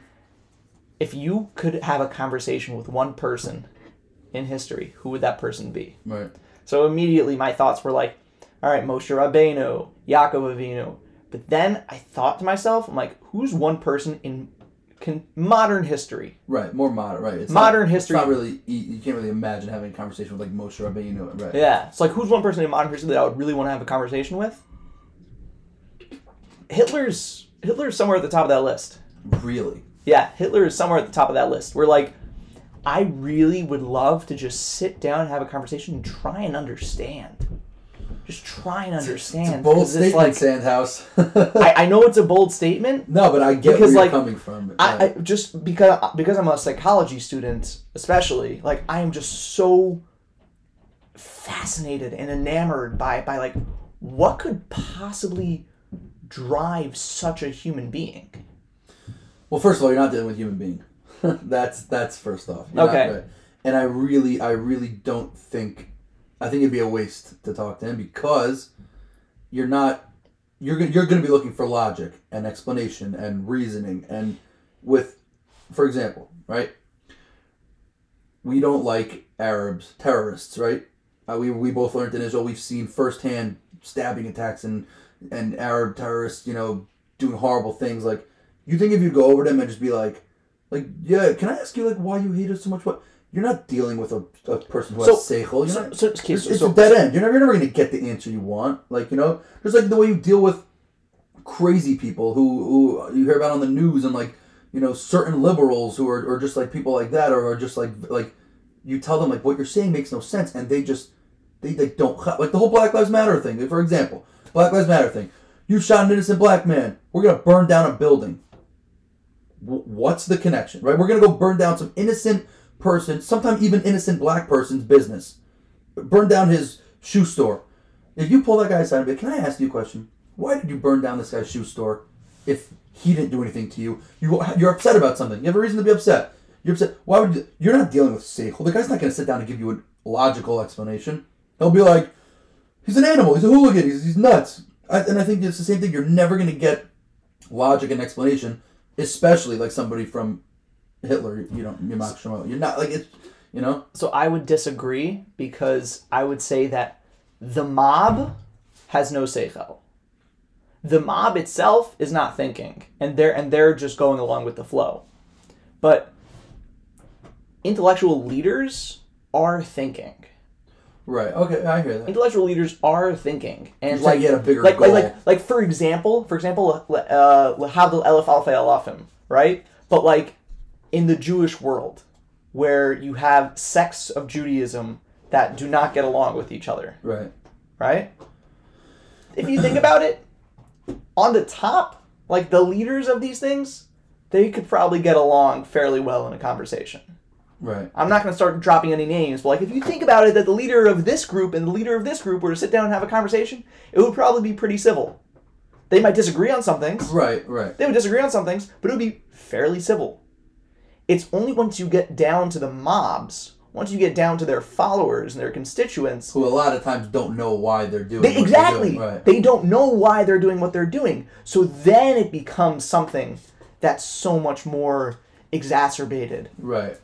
If you could have a conversation with one person in history, who would that person be? Right. So immediately my thoughts were like, all right, Moshe Rabbeinu, Yaakov Avinu. But then I thought to myself, I'm like, who's one person in con- modern history? Right. More modern. Right. It's Modern not, history. It's not really. You, you can't really imagine having a conversation with like Moshe Rabbeinu. Right. Yeah. It's like, who's one person in modern history that I would really want to have a conversation with? Hitler's Hitler's somewhere at the top of that list. Really. Yeah, Hitler is somewhere at the top of that list. We're like, I really would love to just sit down and have a conversation and try and understand. Just try and understand. It's a bold 'cause it's statement, like, Sandhouse. I, I know it's a bold statement. no, but I get Because, where like, you're coming from. I, I Right. just because because I'm a psychology student, especially like I am just so fascinated and enamored by by like what could possibly drive such a human being. well, first of all, you're not dealing with human being. that's that's first off. You're not- Okay. right. And I really, I really don't think. I think it'd be a waste to talk to him because you're not. You're gonna you're gonna be looking for logic and explanation and reasoning and with, for example, right. We don't like Arabs, terrorists, right? Uh, we, we both learned in Israel. We've seen firsthand stabbing attacks and and Arab terrorists, you know, doing horrible things. Like, you think if you go over to them and just be like, like, yeah, can I ask you like why you hate us so much? What you're not dealing with a, a person who So- has seichel. You're So, not, so, okay, it's, so, it's a dead end. You're never, you're never going to get the answer you want. Like you know, there's like the way you deal with crazy people who who you hear about on the news and like you know certain liberals who are or just like people like that or are just like like you tell them like what you're saying makes no sense and they just they, they don't like the whole Black Lives Matter thing. For example, Black Lives Matter thing. You shot an innocent black man. We're gonna burn down a building. W- what's the connection, right? We're gonna go burn down some innocent person, sometimes even innocent black person's business. Burn down his shoe store. If you pull that guy aside and be, can I ask you a question? Why did you burn down this guy's shoe store if he didn't do anything to you? you you're upset about something. You have a reason to be upset. You're upset. Why would you? You're not dealing with Seichel. The guy's not going to sit down and give you a logical explanation. He'll be like, he's an animal. He's a hooligan. He's, he's nuts. I, and I think it's the same thing. You're never going to get logic and explanation, especially like somebody from Hitler. You know, Yamach Shmuel. You're not like it's. You know. so I would disagree because I would say that the mob has no seichel. The mob itself is not thinking, and they're and they're just going along with the flow. But intellectual leaders are thinking. Right. Okay. I hear that. Intellectual leaders are thinking, and You're like he had a bigger like, like goal. like like for example, for example, uh, Lahavdil Elef Alfei Alafim, right? But like in the Jewish world, where you have sects of Judaism that do not get along with each other, Right. right? If you think about it, on the top, like the leaders of these things, they could probably get along fairly well in a conversation. Right. I'm not going to start dropping any names, but like if you think about it, that the leader of this group and the leader of this group were to sit down and have a conversation, it would probably be pretty civil. They might disagree on some things. Right. Right. They would disagree on some things, but it would be fairly civil. It's only once you get down to the mobs, once you get down to their followers and their constituents, Who a lot of times don't know why they're doing. they, what they're exactly. doing. Right. They don't know why they're doing what they're doing. So then it becomes something that's so much more exacerbated. Right.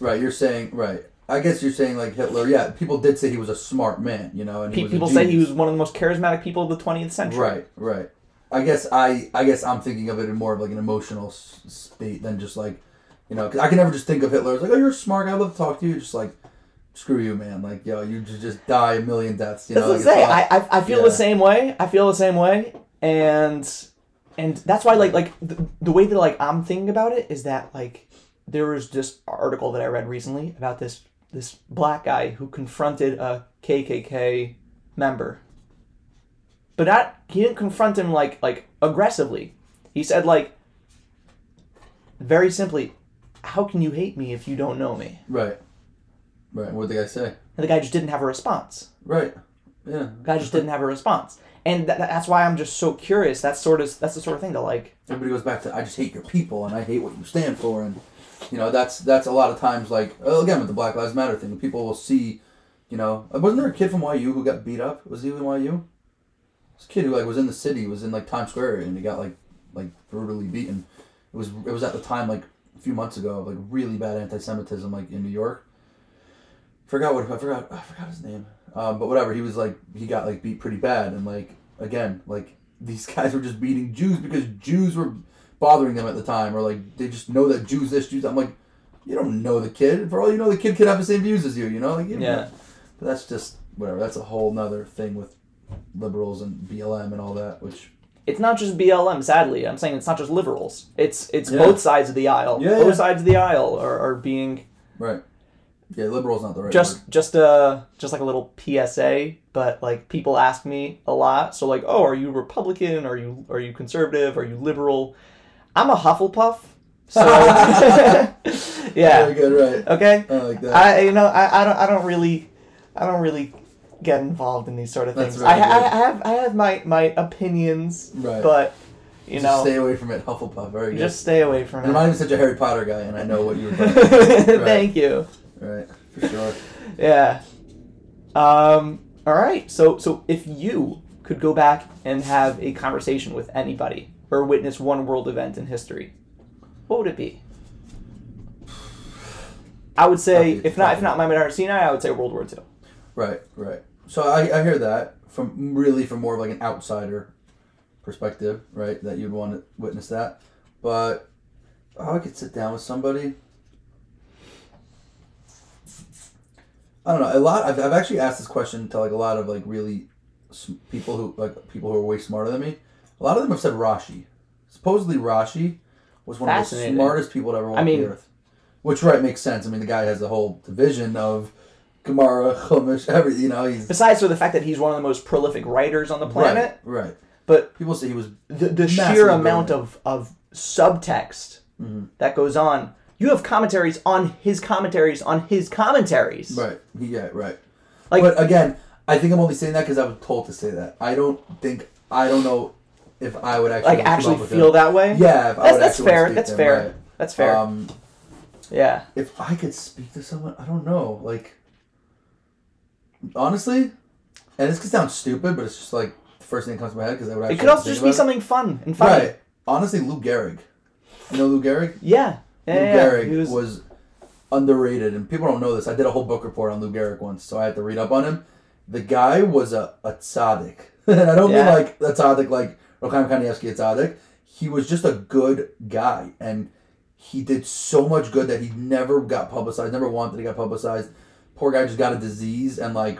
Right. You're saying right. I guess you're saying like Hitler. Yeah. People did say he was a smart man. You know, and Pe- People say he was one of the most charismatic people of the 20th century. Right. Right. I guess I I guess I'm thinking of it in more of like an emotional state than just like You know, 'cause I can never just think of Hitler as like, oh, you're a smart guy. I love to talk to you. Just like, screw you, man. Like, yo, you just, just die a million deaths. You know, That's like, what it's I say. I, I, I feel yeah. the same way. I feel the same way, and and that's why like like the, the way that like I'm thinking about it is that like there was this article that I read recently about this this black guy who confronted a KKK member, but not he didn't confront him like like aggressively. He said like very simply, "How can you hate me if you don't know me?" right, right. What did the guy say? And the guy just didn't have a response. Right. Yeah. The guy just didn't have a response, and tha- that's why I'm just so curious. That's sort of that's the sort of thing to like. Everybody goes back to I just hate your people and I hate what you stand for and you know that's that's a lot of times like oh, again with the Black Lives Matter thing people will see you know uh, wasn't there a kid from YU who got beat up was he in YU this kid who like was in the city was in like Times Square and he got like like brutally beaten it was it was at the time like a few months ago of like really bad anti-Semitism like in New York forgot what I forgot I forgot his name um, but whatever he was like he got like beat pretty bad and like again like these guys were just beating Jews because Jews were bothering them at the time, or like they just know that Jews this, Jews. that. I'm like, you don't know the kid. For all you know, the kid could have the same views as you. You know, like you Yeah. know. But that's just whatever. That's a whole nother thing with liberals and BLM and all that. Which It's not just BLM. Sadly, I'm saying it's not just liberals. It's it's Yeah. both sides of the aisle. Yeah, both yeah. sides of the aisle are, are being right, yeah, liberal's not the right just word. just uh just like a little PSA. But like people ask me a lot. So like, oh, are you Republican? Are you are you conservative? Are you liberal? I'm a Hufflepuff. So yeah. Very good, right? Okay. I like that. I you know I, I don't I don't really I don't really get involved in these sort of That's things. really I, I. I have I have my my opinions, right. but you just know stay away from it, Hufflepuff. Very good. just stay away from And I'm not even such a Harry Potter guy, and I know what you were talking about. Thank you. Right, for sure. Yeah. Um. All right. So so if you could go back and have a conversation with anybody or witness one world event in history, what would it be? I would say, if not, if not Maimonides Sinai, I would say World War II. Right, right. So I, I hear that from really from more of like an outsider perspective, right? That you'd want to witness that. But how I could sit down with somebody. I don't know. A lot. I've, I've actually asked this question to like a lot of like really people who like people who are way smarter than me. A lot of them have said Rashi. Supposedly Rashi was one of the smartest people to ever walk I mean- the earth. Which right makes sense. I mean, the guy has the whole division of Gemara, Chumash, every you know he's Besides for the fact that he's one of the most prolific writers on the planet, Right, right. but People say he was the, the sheer amount brilliant. of, of subtext Mhm. that goes on. You have commentaries on his commentaries on his commentaries. right. Yeah, right. Like- but again, I think I'm only saying that because I was told to say that. I don't think I don't know if I would actually Like actually feel that way. Yeah, if I That's, that's fair. That's fair. right. That's fair. Um, yeah. if I could speak to someone, I don't know. Like, honestly, and this could sound stupid, but it's just like the first thing that comes to my head because I would. Actually It could also just be it. something fun and funny. Right. Honestly, Lou Gehrig. You know Lou Gehrig? Yeah. Yeah. Lou yeah, Gehrig was, was, underrated, and people don't know this. I did a whole book report on Lou Gehrig once, so I had to read up on him. The guy was a, a tzaddik. and I don't Yeah. mean like a tzaddik like Reb Chaim Kanievsky a tzaddik. He was just a good guy, and he did so much good that he never got publicized, never wanted to get publicized. Poor guy just got a disease, and like,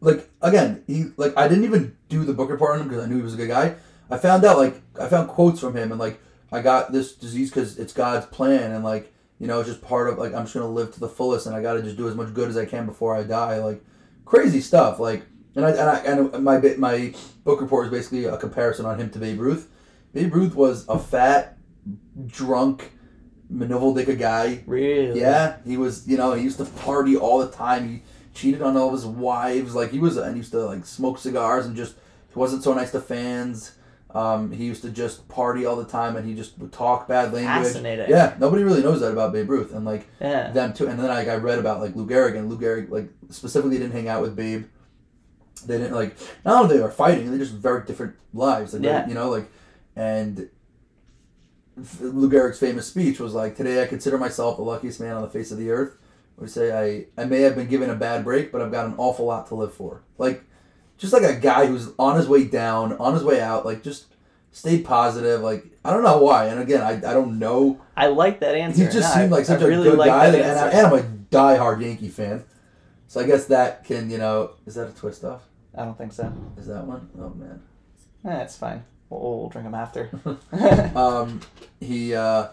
like again, he like I didn't even do the book report on him because I knew he was a good guy. I found out like I found quotes from him, and like I got this disease because it's God's plan, and like you know, it's just part of like I'm just gonna live to the fullest, and I gotta just do as much good as I can before I die. Like crazy stuff. Like, and I and I and my my book report is basically a comparison on him to Babe Ruth. Babe Ruth was a fat, drunk, Manoveldicka guy. really. Yeah, he was. You know, he used to party all the time. He cheated on all of his wives. Like he was, and he used to like smoke cigars and just he wasn't so nice to fans. Um, he used to just party all the time, and he just would talk bad language. Fascinating. Yeah, nobody really knows that about Babe Ruth, and like Yeah. them too. And then like, I read about like Lou Gehrig, and Lou Gehrig like specifically didn't hang out with Babe. They didn't like. Not only they were fighting, they just very different lives. Like, Yeah. you know, like, and Lou Gehrig's famous speech was like, "Today I consider myself the luckiest man on the face of the earth." We say I I may have been given a bad break, but I've got an awful lot to live for. Like, just like a guy who's on his way down, on his way out, like just stayed positive. Like I don't know why. And again, I, I don't know. I like that answer. He just No, seemed I- like such I a really good like guy, that and, I, and I'm a diehard Yankee fan. So I guess that can you know is that a twist off? I don't think so. Is that one? Oh man. Eh, fine. We'll, we'll drink them after. Um, he. uh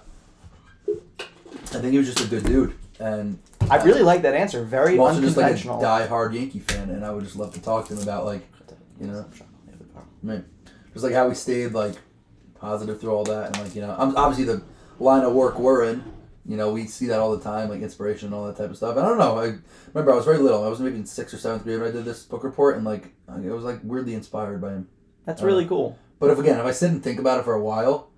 I think he was just a good dude, and I really like that answer. Very I'm also just like a unconventional. diehard Yankee fan, and I would just love to talk to him about like you know man, just like how we stayed like positive through all that, and like you know, I'm obviously the line of work we're in. You know, we see that all the time, like inspiration and all that type of stuff. And I don't know. I remember I was very little. I was maybe in sixth or seventh grade when I did this book report, and like I was like weirdly inspired by him. That's Uh, really cool. But if again, if I sit and think about it for a while,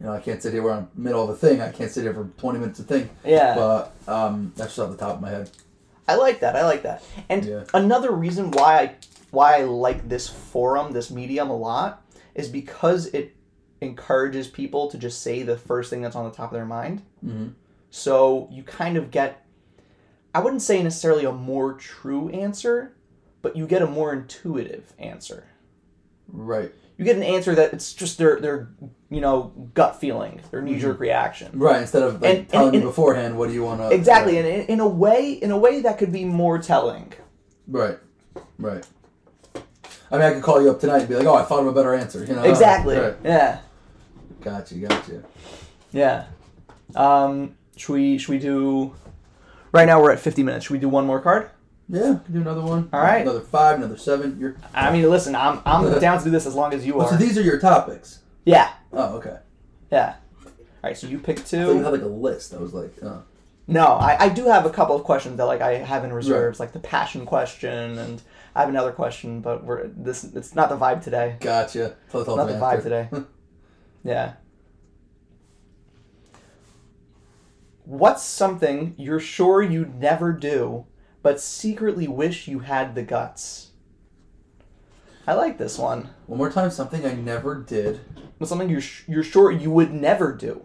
you know, I can't sit here where I'm middle of a thing. I can't sit here for 20 minutes to think. Yeah. But um, that's just off the top of my head. I like that. I like that. And Yeah. another reason why I why I like this forum, this medium a lot, is because it encourages people to just say the first thing that's on the top of their mind. hmm So you kind of get I wouldn't say necessarily a more true answer, but you get a more intuitive answer. Right. You get an answer that it's just their their you know gut feeling, their knee jerk reaction. Right. Instead of like And- telling and- and- beforehand, what do you want to Exactly, and in, in a way, in a way that could be more telling. Right. Right. I mean, I could call you up tonight and be like, "Oh, I thought of a better answer." You know. Exactly. Right. Yeah. Gotcha. Gotcha. Yeah. Um, should we should we do? Right now we're at fifty minutes. Should we do one more card? Yeah. Can do another one. All right. Another five. Another seven. You're. I mean, listen, I'm I'm down to do this as long as you Oh, so these are your topics. Yeah. Oh, okay. Yeah. All right. So you pick I thought you two. had like a list. I was like, oh. No, I, I do have a couple of questions that like I have in reserves, like the passion question, and I have another question, but we're this it's not the vibe today. Gotcha. Tell Not the vibe today. Yeah. What's something you're sure you'd never do, but secretly wish you had the guts? I like this one. One more time. Something I never did. What's something you're sh- you're sure you would never do,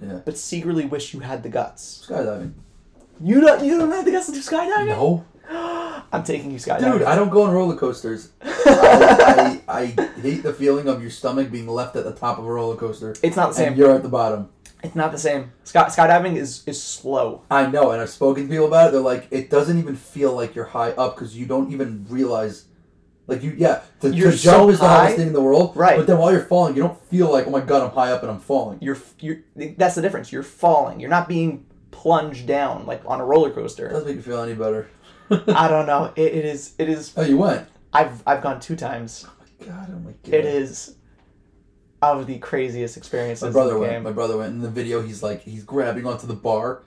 Yeah. but secretly wish you had the guts? Skydiving. You don't you don't have the guts to do skydiving? No. I'm taking you skydiving. Dude, I don't go on roller coasters. I, I, I hate the feeling of your stomach being left at the top of a roller coaster it's not the same. you're at the bottom. It's not the same. Sky- skydiving is is slow. I know, and I've spoken to people about it. They're like, it doesn't even feel like you're high up because you don't even realize, like you, yeah, to, to You're jump so is the high. thing in the world. Right. But then while you're falling, you don't feel like, oh my god, I'm high up and I'm falling. You're you're that's the difference. You're falling. You're not being plunged down like on a roller coaster. doesn't make you feel any better. I don't know. It, it is it is oh, you went. I've I've gone two times. Oh my god, oh my god. It is of the craziest experiences My brother the went. game. My brother went. In the video, he's like, he's grabbing onto the bar,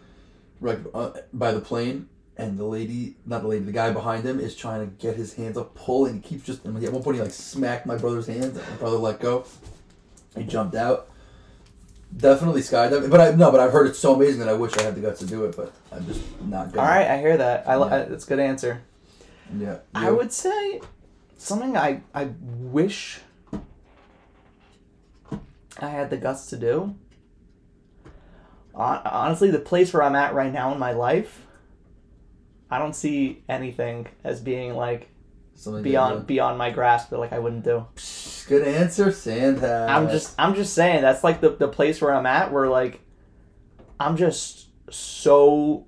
right uh, by the plane, and the lady, not the lady, the guy behind him is trying to get his hands up, pull, and he keeps just. And at one point, he like smacked my brother's hands. And my brother let go. He jumped out. Definitely skydiving, but I no, but I've heard it's so amazing that I wish I had the guts to do it, but I'm just not good. All right, I hear that. I, Yeah. I that's a good answer. Yeah. I would say something I I wish I had the guts to do. Honestly, the place where I'm at right now in my life, I don't see anything as being like Something beyond beyond my grasp that like I wouldn't do. Good answer, Santa. I'm just I'm just saying that's like the the place where I'm at where like I'm just so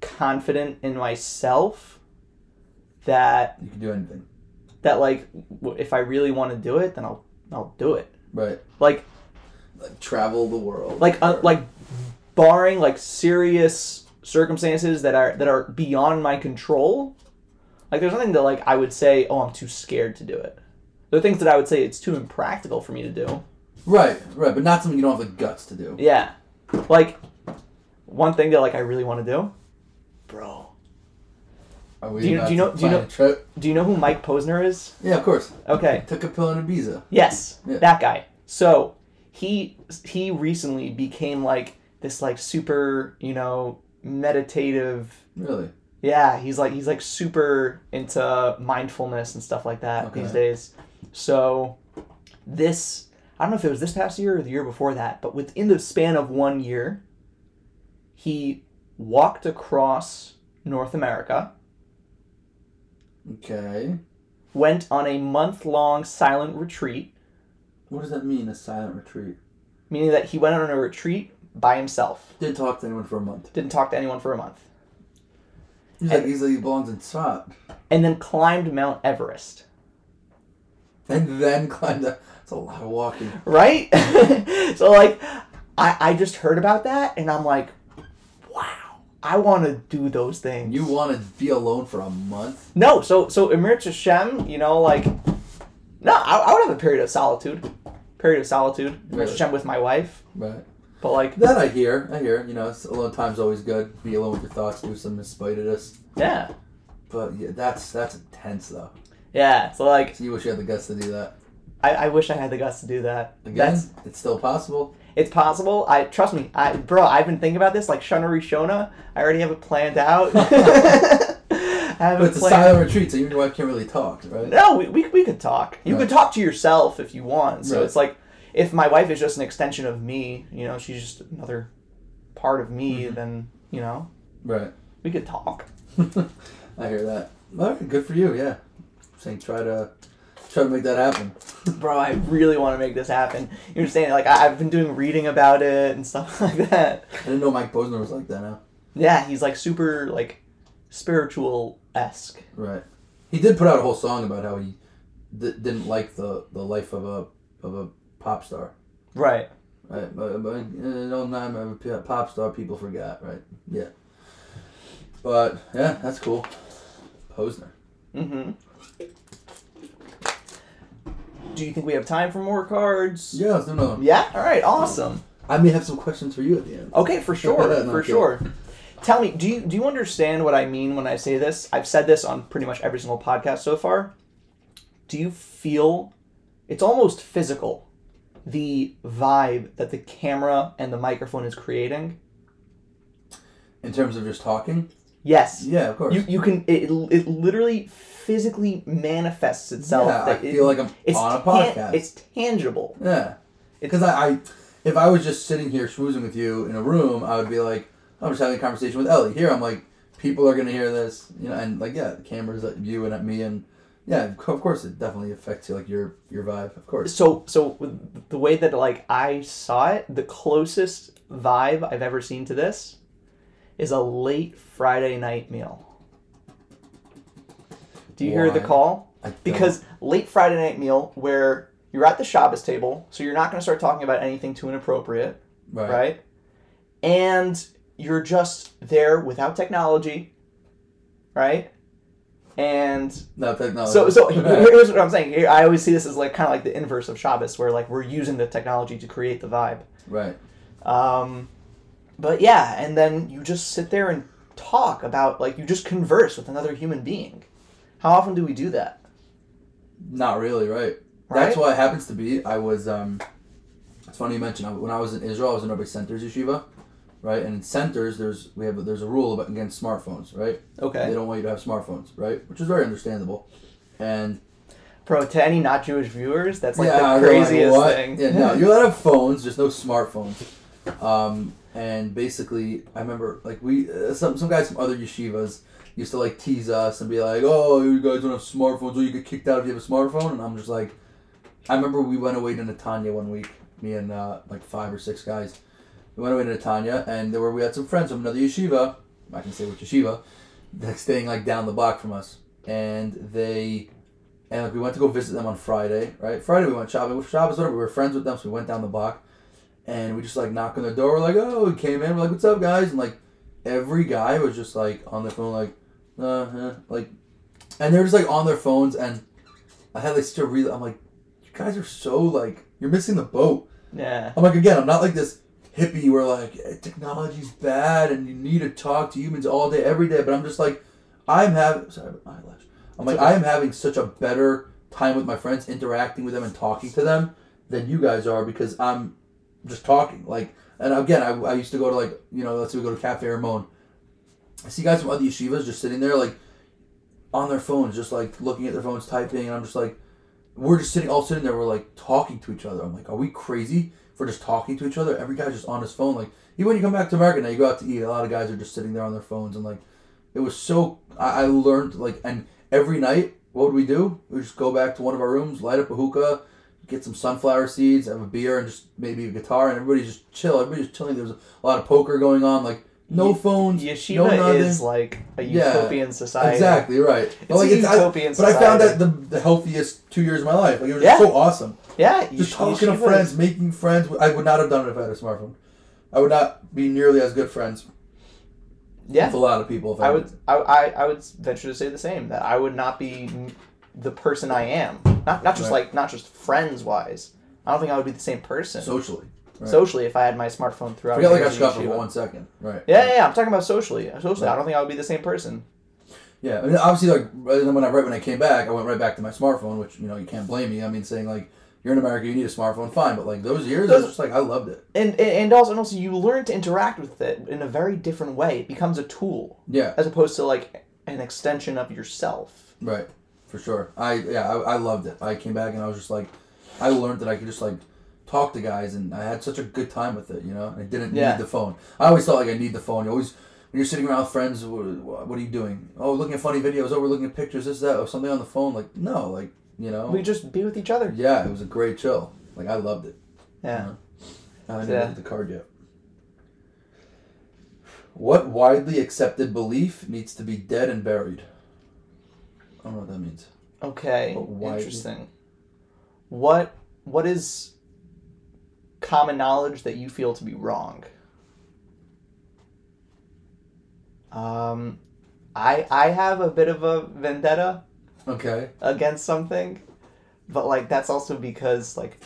confident in myself that You can do anything, that like if I really want to do it then I'll I'll do it. Right? Like Like travel the world. like uh, like barring like serious circumstances that are that are beyond my control. Like there's nothing that like I would say, "Oh, I'm too scared to do it." There are things that I would say it's too impractical for me to do. Right, right, but not something you don't have the guts to do. Yeah. Like one thing that like I really want to do. Bro. Are we Do you- do you know- do you know- trip? Do you know who Mike Posner is? Yeah, of course. Okay. Took a pill in Ibiza. Yes, Yeah. that guy. So he he recently became like this like super you know meditative. Really? Yeah, he's like he's like super into mindfulness and stuff like that Okay. these days. So this I don't know if it was this past year or the year before that, but within the span of one year, he walked across North America, Okay. went on a month long silent retreat What does that mean? A silent retreat. meaning that he went on a retreat by himself. Didn't talk to anyone for a month. Didn't talk to anyone for a month. He's And- like he's like he belongs. And then climbed Mount Everest. And then climbed up. It's a lot of walking. Right? so like I I just heard about that and I'm like, I want to do those things. You want to be alone for a month? No, so so Emir Hashem, you know, like no, I, I would have a period of solitude. Period of solitude. Emir Really? Hashem with my wife. Right. But like That I hear. I hear. You know, it's, alone time's always good. Be alone with your thoughts. Do some spitedness. yeah. But yeah, that's that's intense though. Yeah. So like So you wish you had the guts to do that. I, I wish I had the guts to do that. Again, That's it's still possible. It's possible. I trust me. I bro, I've been thinking about this like shana rishona. I already have it planned out. I have But it it's a planned. silent retreat, so you and your wife can't really talk, right? No, we, we, we could talk. You Right. could talk to yourself if you want. So Right. it's like if my wife is just an extension of me, you know, she's just another part of me, Mhm. then, you know, Right. we could talk. I hear that. Right, good for you. Yeah. Saying try to try to make that happen. Bro, I really want to make this happen. You understand? Like, I, I've been doing reading about it and stuff like that. I didn't know Mike Posner was like that now. Yeah, he's like super, like, spiritual esque. Right. He did put out a whole song about how he d- didn't like the, the life of a of a pop star. Right. Right. But, but uh, no, I'm a p- pop star. People forgot. Right. Yeah. But yeah, that's cool. Posner. Mm-hmm. Do you think we have time for more cards? Yeah, another one. Yeah? All right, awesome. I may have some questions for you at the end. Okay, for sure, No, for okay. sure. Tell me, do you do you understand what I mean when I say this? I've said this on pretty much every single podcast so far. Do you feel it's almost physical the vibe that the camera and the microphone is creating? In terms of just talking. Yes. Yeah, of course. You you can it, it literally physically manifests itself. yeah, I it- feel like I'm it's on a tan- podcast. it's tangible. Yeah, because I, I, if I was just sitting here schmoozing with you in a room, I would be like, I'm just having a conversation with Ellie. Here, I'm like, people are gonna hear this, you know, and like, yeah, the cameras at you and at me, and yeah, of course, it definitely affects you, like your your vibe, of course. So so the way that like I saw it, the closest vibe I've ever seen to this is a late Friday night meal. Do you hear the call? Because late Friday night meal where you're at the Shabbos table, so you're not going to start talking about anything too inappropriate, right, right? And you're just there without technology, right? And no technology. so, so here's what I'm saying. I always see this as like kind of like the inverse of Shabbos, where like we're using the technology to create the vibe. right, Um, but yeah, and then you just sit there and talk about like you just converse with another human being. How often do we do that? not really, right. Right? That's what it happens to be. I was, um, it's funny you mentioned. When I was in Israel, I was in Rabbi Center's yeshiva, right? And in centers, there's we have there's a rule about against smartphones, right? Okay. They don't want you to have smartphones, right? Which is very understandable. And bro. To any not Jewish viewers, that's like yeah, the they're like, craziest thing. Yeah, no, you're allowed to have phones, just no smartphones. Um, and basically, I remember like we uh, some some guys from other yeshivas used to like tease us and be like, "Oh, you guys don't have smartphones, or you get kicked out if you have a smartphone." And I'm just like, I remember we went away to Netanya one week, me and uh, like five or six guys. We went away to Netanya, and there were we had some friends from another yeshiva. I can say which yeshiva, that's staying like down the block from us, and they. And like we went to go visit them on Friday, right? Friday we went shopping. Shabbos, whatever. We were friends with them, so we went down the block, and we just like knock on their door. We're like, oh, we came in. We're like, what's up, guys? And like, every guy was just like on their phone, like, uh, huh, like, and they're just like on their phones. And I had like such a real. I'm like, you guys are so like, you're missing the boat. Yeah, I'm like, again, I'm not like this hippie where like eh, technology's bad and you need to talk to humans all day, every day. But I'm just like, I'm having sorry, my eyelash. I'm like, okay. I am having such a better time with my friends, interacting with them and talking to them than you guys are because I'm just talking. Like, and again, I, I used to go to like, you know, let's say we go to Cafe Rimon. I see guys from other yeshivas just sitting there like on their phones, just like looking at their phones, typing, and I'm just like, we're just sitting, all sitting there, we're like talking to each other. I'm like, are we crazy for just talking to each other? Every guy's just on his phone. Like, even when you come back to America now, you go out to eat, a lot of guys are just sitting there on their phones, and like, it was so. I, I learned like, and every night, what would we do? We just go back to one of our rooms, light up a hookah, get some sunflower seeds, have a beer, and just maybe a guitar, and everybody just chill. Everybody's just chilling. There was a lot of poker going on. Like no Ye- phones, Yeshiva no nothing. is like a Yeah, utopian society. Exactly right. It's like, a I- utopian but I found that the, the healthiest two years of my life. Like it was Yeah. so awesome. Yeah, Just talking to friends, is- making friends. I would not have done it if I had a smartphone. I would not be nearly as good friends Yeah, with a lot of people. If I, I would. I, I I would venture to say the same. That I would not be the person I am. Not not just Right. like not just friends wise. I don't think I would be the same person socially. right. socially if I had my smartphone throughout. Forget like I years of scuffle yeshiva. for one second. Right. Yeah, yeah, yeah, I'm talking about socially. Socially, I don't think I would be the same person. Yeah, I mean, obviously, like when I right when I came back, I went right back to my smartphone, which you know you can't blame me. I mean, saying like you're in America, you need a smartphone, fine, but like those years, I was just like I loved it. And and and also and also you learn to interact with it in a very different way. It becomes a tool Yeah, as opposed to like an extension of yourself. right, for sure. I yeah, I, I loved it. I came back and I was just like, I learned that I could just like talk to guys, and I had such a good time with it. You know, I didn't Yeah. need the phone. I always thought like I need the phone. You always. When you're sitting around with friends, what, what are you doing? Oh, looking at funny videos. Oh, we're looking at pictures. This, that, or something on the phone. Like, no, like, you know. We just be with each other. yeah, it was a great chill. Like, I loved it. Yeah. I didn't Yeah. the card yet. What widely accepted belief needs to be dead and buried? I don't know what that means. Okay. Interesting. What what is common knowledge that you feel to be wrong? Um I I have a bit of a vendetta Okay. against something, but like that's also because like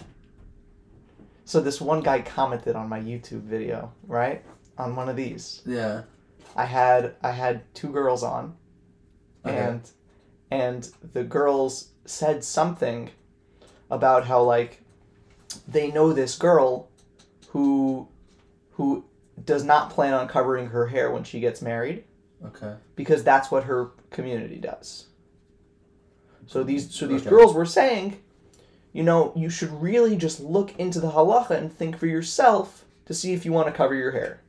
so this one guy commented on my YouTube video, right? On one of these. Yeah. I had I had two girls on, Okay. and and the girls said something about how like they know this girl who who does not plan on covering her hair when she gets married Okay. because that's what her community does. So hmm. these so these Okay. girls were saying, you know, you should really just look into the halacha and think for yourself to see if you want to cover your hair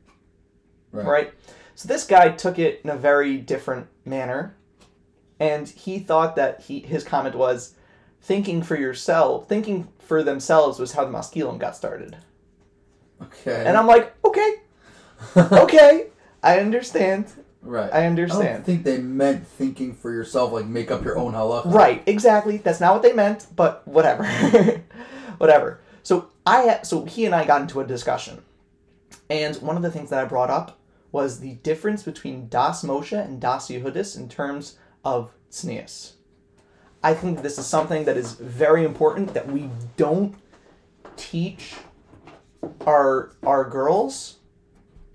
Right. right? So this guy took it in a very different manner, and he thought that he his comment was, thinking for yourself, thinking for themselves was how the Maskilim got started. Okay. And I'm like, okay, okay, I understand, right. I understand. I don't think they meant thinking for yourself, like make up your own halacha. Right, exactly. That's not what they meant, but whatever, whatever. So I, so he and I got into a discussion, and one of the things that I brought up was the difference between Das Moshe and Das Yehudis in terms of tznius. I think this is something that is very important that we don't teach our our girls,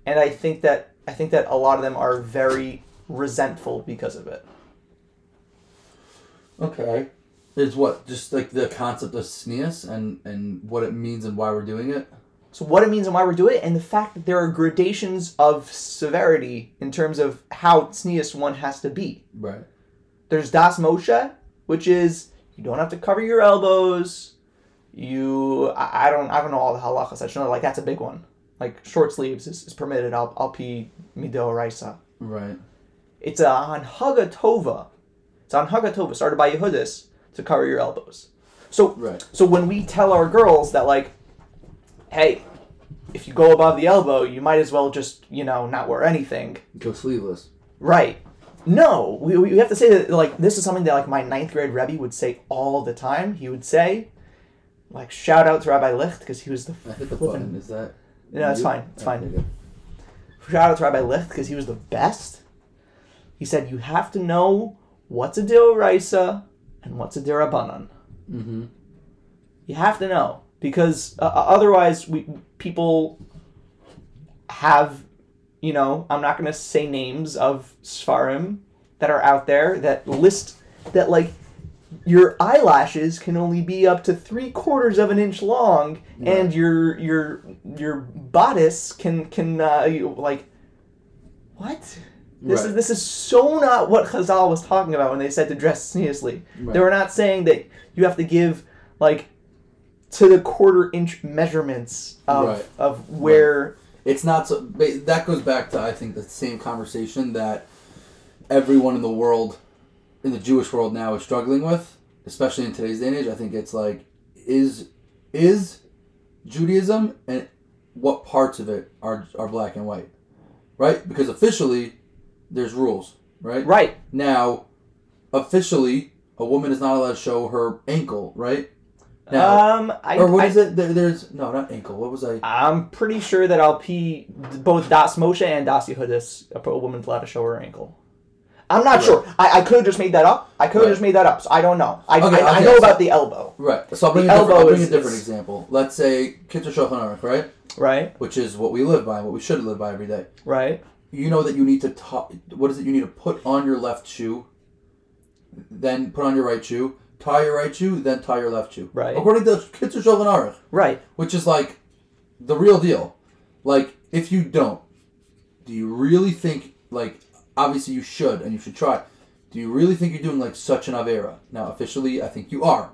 and I think that I think that a lot of them are very resentful because of it. Okay. Is what just like the concept of tznius and and what it means and why we're doing it. So what it means and why we're doing it, and the fact that there are gradations of severity in terms of how tznius one has to be. Right. There's Das Moshe, which is you don't have to cover your elbows. You, I, I don't, I don't know all the halachas. I just know like that's a big one. Like short sleeves is, is permitted. I'll, I'll pee mido raisa. Right. It's a hanhaga tova. It's a hanhaga tova started by Yehudis to cover your elbows. So Right. so when we tell our girls that like, hey, if you go above the elbow, you might as well just you know not wear anything. Go sleeveless. Right. No, we, we have to say that like this is something that like my ninth grade Rebbe would say all the time. He would say, like shout out to Rabbi Licht because he was the I hit the flippin' button. Is that? No, it's you? fine. It's fine. good. shout out to Rabbi Licht because he was the best. He said you have to know what's a dioraisa and what's a dirabanan. Mm-hmm. You have to know because uh, otherwise, we people have, you know, I'm not gonna say names of seforim that are out there that list that like your eyelashes can only be up to three quarters of an inch long, and your your your bodice can can uh, you, like what. This is this is so not what Chazal was talking about when they said to dress sneezely. Right. They were not saying that you have to give like to the quarter inch measurements of Right. of where It's not so. That goes back to I think the same conversation that everyone in the world, in the Jewish world now, is struggling with, especially in today's day and age. I think it's like is is Judaism and what parts of it are are black and white, right? Because officially, there's rules, right? Right. Now, officially, a woman is not allowed to show her ankle, right? Now, um, I, or what I, is it? There, there's no, not ankle. What was I? I'm pretty sure that I'll pee both Das Moshe and Das Yehudis. A woman's allowed to show her ankle. I'm not Right. sure. I, I could have just made that up. I could have Right. just made that up. So I don't know. I, Okay, I, I know so- about the elbow, Right. So I'll bring, The a different, elbow bring is- a different is- example. Let's say Kitzur Shulchan Aruch, right? right? Which is what we live by, what we should live by every day. Right. You know that you need to ta- what is it? You need to put on your left shoe, then put on your right shoe, tie your right shoe, then tie your left shoe. Right. According to Kitzur Shulchan Aruch, Right. which is like the real deal. Like if you don't, do you really think like obviously you should and you should try. Do you really think you're doing like such an avera? Now officially, I think you are.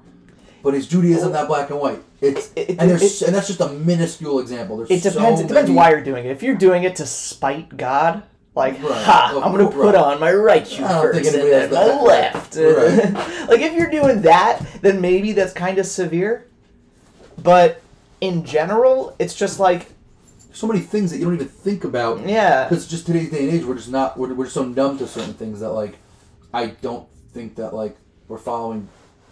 But is Judaism that black and white? It's It- it- and there's it- and that's just a minuscule example. There's It depends. So it depends many- why you're doing it. If you're doing it to spite God, like, Right. ha, I'm gonna put right. on my right shoe first and then my that. left. Right. like, if you're doing that, then maybe that's kind of severe. But in general, it's just like, so many things that you don't even think about. yeah, Because just today's day and age, we're just not we're, we're just so numb to certain things that like I don't think that like we're following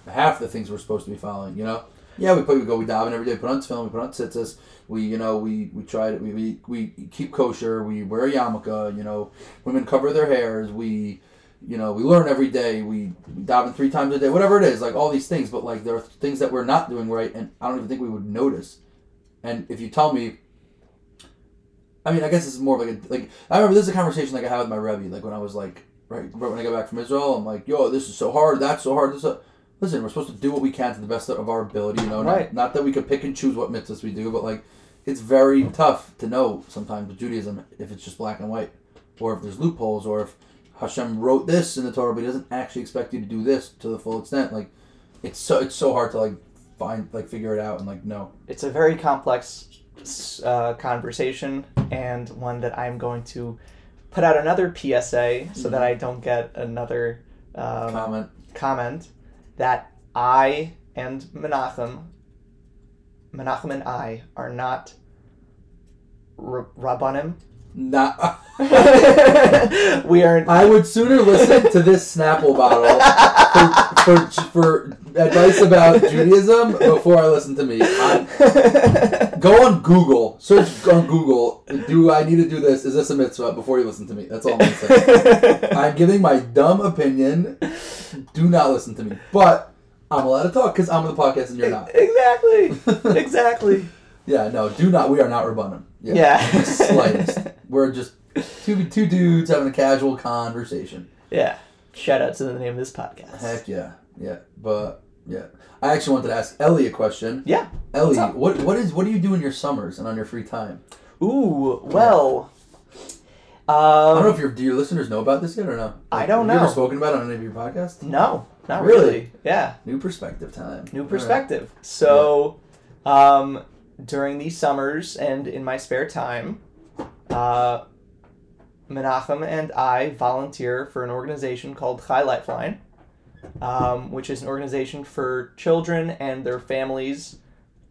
half the things we're supposed to be following. You know? Yeah, we put we go we daven every day, put on tefillin, we put on tzitzis. We you know we we try to we, we we keep kosher. We wear a yarmulke. You know, women cover their hairs. We you know we learn every day. We daven three times a day. Whatever it is, like all these things. But like there are things that we're not doing right, and I don't even think we would notice. And if you tell me I mean, I guess this is more of like a like. I remember this is a conversation like I had with my rebbe, like when I was like right, right when I got back from Israel. I'm like, yo, this is so hard. That's so hard. This. So... Listen, we're supposed to do what we can to the best of our ability. You know, not, Right. not that we could pick and choose what mitzvahs we do, but like, it's very tough to know sometimes with Judaism if it's just black and white, or if there's loopholes, or if Hashem wrote this in the Torah, but he doesn't actually expect you to do this to the full extent. Like, it's so it's so hard to like find like figure it out and like know. it's a very complex uh, conversation and one that I'm going to put out another PSA so that I don't get another um, Comment. comment that I and Menachem, Menachem and I are not r- Rabbanim. Not. we are. I would sooner listen to this Snapple bottle for, for, for advice about Judaism before I listen to me. i go on Google, search on Google. Do I need to do this? Is this a mitzvah? Before you listen to me, that's all I'm gonna. I'm giving my dumb opinion. Do not listen to me. But I'm allowed to talk because I'm on the podcast and you're not. exactly. Exactly. Yeah, no, do not. We are not Rabbanim. Yeah. the slightest. We're just two two dudes having a casual conversation. Yeah. Shout out to the name of this podcast. Heck yeah, yeah. But yeah, I actually wanted to ask Ellie a question. Yeah. Ellie, what what is what do you do in your summers and on your free time? Ooh, well. I don't know Um, if your do your listeners know about this yet or no. I don't know. have You ever spoken about it on any of your podcasts? no, not Really? really. Yeah. New perspective time. New All right. perspective. So, um, during these summers and in my spare time, uh, Menachem and I volunteer for an organization called Chai Lifeline, um, which is an organization for children and their families,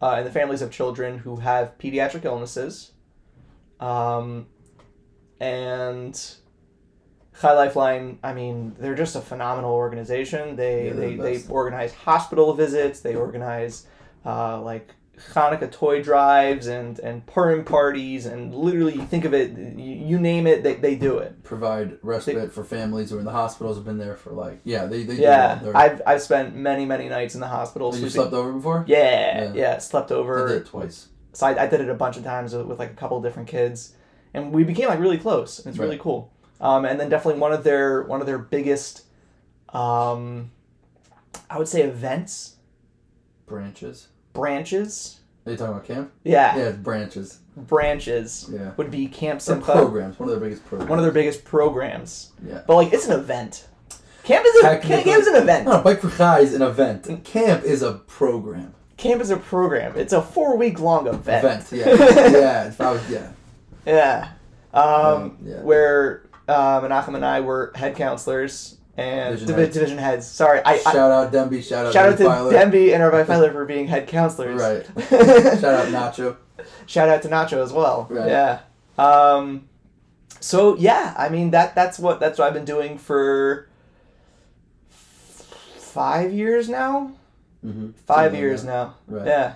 uh, and the families of children who have pediatric illnesses. Um, and Chai Lifeline, I mean, they're just a phenomenal organization. They Yeah, they, the they organize hospital visits. They organize uh, like Hanukkah toy drives and and Purim parties and literally you think of it, you, you name it, they, they do it. Provide respite for families who are in the hospitals. Have been there for like yeah they they Yeah. I've I've spent many many nights in the hospital. Have you slept over before? Yeah, Yeah. yeah, slept I over. did it twice. so I, I did it a bunch of times with, with like a couple of different kids, and we became like really close. And It's really Right. cool. Um, and then definitely one of their one of their biggest, um, I would say events Branches. branches. Are you talking about camp? Yeah, Yeah, it's branches. branches Yeah. would be Camp Simcha, programs. One of their biggest programs. one of their biggest programs. Yeah. But like it's an event. Camp is a camp, is an event. No, Bike for Chai is an event. Camp is a program. Camp is a program. It's a four week long event. Event. Yeah. yeah. If I was, yeah. Yeah. Um, Um, yeah. Where uh, Menachem and I were head counselors and Division divi- heads. division heads. Sorry, I, I shout out Demby. Shout out shout out to Feiler. Demby and Rabbi Feiler for being head counselors. Right. Shout out Nacho. Shout out to Nacho as well. Right. Yeah. Um, so yeah, I mean that that's what that's what I've been doing for five years now. Mm-hmm. Five years now. Right. Yeah.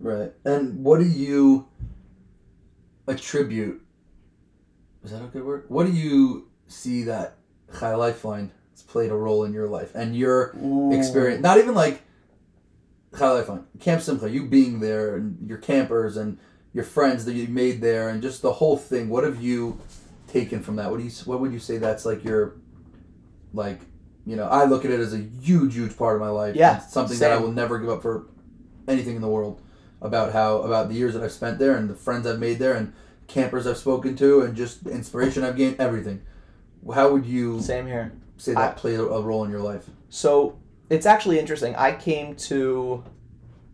Right. And what do you attribute? Is that a good word? What do you see that Chai Lifeline has played a role in your life and your experience? Not even like Chai Lifeline, Camp Simcha, you being there and your campers and your friends that you made there and just the whole thing. What have you taken from that? What do you? What would you say that's like your, like, you know, I look at it as a huge, huge part of my life. Yeah, something that I will never give up for anything in the world about how about the years that I've spent there and the friends I've made there and campers I've spoken to and just the inspiration I've gained everything. How would you Same here. say that I- played a, a role in your life? So it's actually interesting. I came to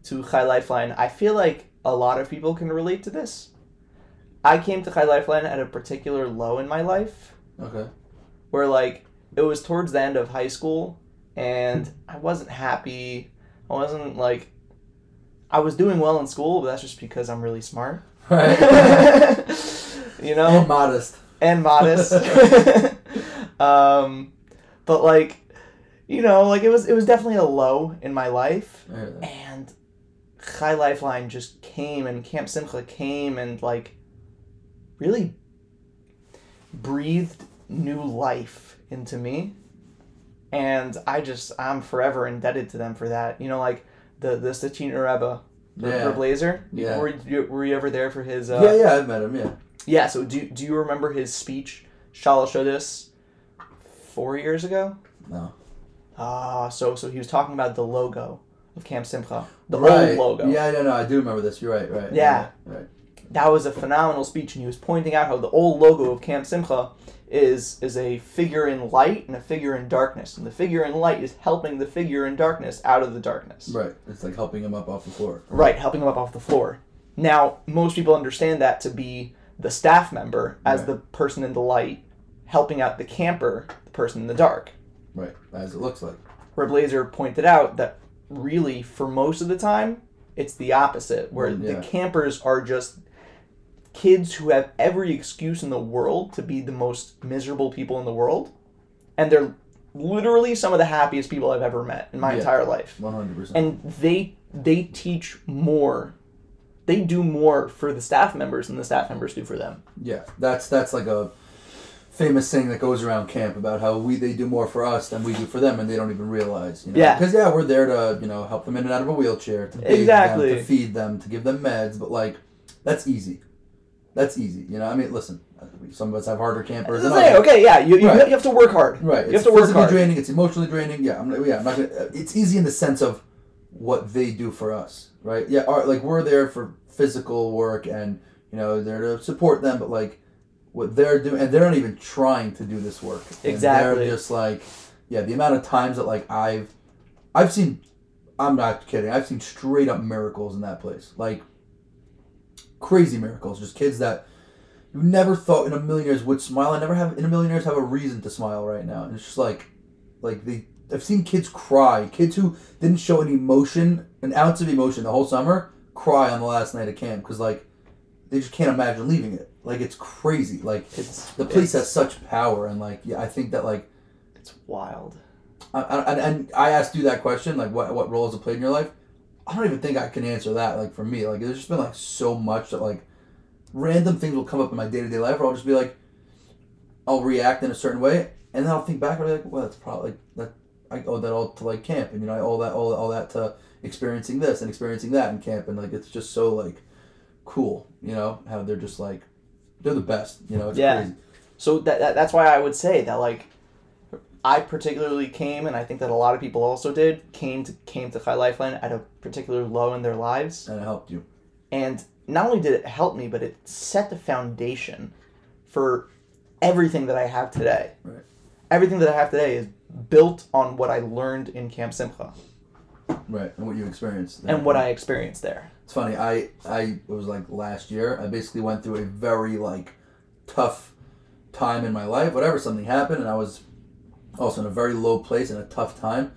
to Chai Lifeline. I feel like a lot of people can relate to this. I came to Chai Lifeline at a particular low in my life Okay. where like it was towards the end of high school and I wasn't happy. I wasn't like I was doing well in school, but that's just because I'm really smart. Right. you know? and modest. and modest. um, but like, you know, like it was it was definitely a low in my life, and Chai Lifeline just came, and Camp Simcha came, and like really breathed new life into me, and I just I'm forever indebted to them for that. You know, like the the Sachin Rebbe. The, Yeah. the Blazer. Yeah. Were you, were you ever there for his? Uh, yeah, yeah, I've met him. Yeah. yeah, so do, do you remember his speech, Shalosh Seudos, four years ago? No. Ah, so so he was talking about the logo of Camp Simcha, the right. old logo. Yeah, no, no, I do remember this. You're right, right. Yeah. Right. That was a phenomenal speech, and he was pointing out how the old logo of Camp Simcha is is a figure in light and a figure in darkness, and the figure in light is helping the figure in darkness out of the darkness. Right. It's like helping him up off the floor. Right, helping him up off the floor. Now, most people understand that to be the staff member as Right. the person in the light, helping out the camper, the person in the dark. Right. As it looks like. Where Blazer pointed out that really, for most of the time, it's the opposite, where Mm, yeah. the campers are just kids who have every excuse in the world to be the most miserable people in the world. And they're literally some of the happiest people I've ever met in my Yeah. entire life One hundred percent. and they they teach more they do more for the staff members than the staff members do for them Yeah. That's that's like a famous thing that goes around camp about how we they do more for us than we do for them and they don't even realize. You know? Yeah. Because yeah, we're there to you know help them in and out of a wheelchair, to Exactly. them, to feed them, to give them meds, but like that's easy. That's easy. You know. I mean, listen. Some of us have harder campers than Say, others. okay yeah you, you, Right. you have to work hard Right. you It's have to work physically hard draining. It's emotionally draining. Yeah. I'm. not- Yeah. I'm not gonna. It's easy in the sense of what they do for us. Right. Yeah. Our, like we're there for physical work and you know they're to support them, but like what they're doing and they're not even trying to do this work. And Exactly. They're just like, yeah. The amount of times that like I've, I've seen. I'm not kidding. I've seen straight up miracles in that place. Like crazy miracles. Just kids that you never thought in a million years would smile. I never have in a million years have a reason to smile right now. And it's just like, like they. I've seen kids cry. Kids who didn't show any emotion, an ounce of emotion the whole summer, cry on the last night of camp because like they just can't imagine leaving it. Like it's crazy. Like it's the place it's, has such power, and like yeah, I think that like it's wild I, I, and- and I asked you that question, like what what role has it played in your life? I don't even think I can answer that. Like for me, like there's just been like so much that like random things will come up in my day to day life, where I'll just be like, I'll react in a certain way, and then I'll think back and be like, well, that's probably like that. I owe that all to like camp, and you know, I owe that all all that to experiencing this and experiencing that in camp, and like it's just so like cool, you know, how they're just like they're the best, you know, it's Yeah. crazy. so that, that that's why i would say that like i particularly came and i think that a lot of people also did came to came to Chai Lifeline at a particular low in their lives and it helped you. And not only did it help me, but it set the foundation for everything that I have today. Right. Everything that I have today is built on what I learned in Camp Simcha Right, and what you experienced, and what I experienced there. It's funny. I I it was like last year. I basically went through a very like tough time in my life. Whatever, something happened, and I was also in a very low place and a tough time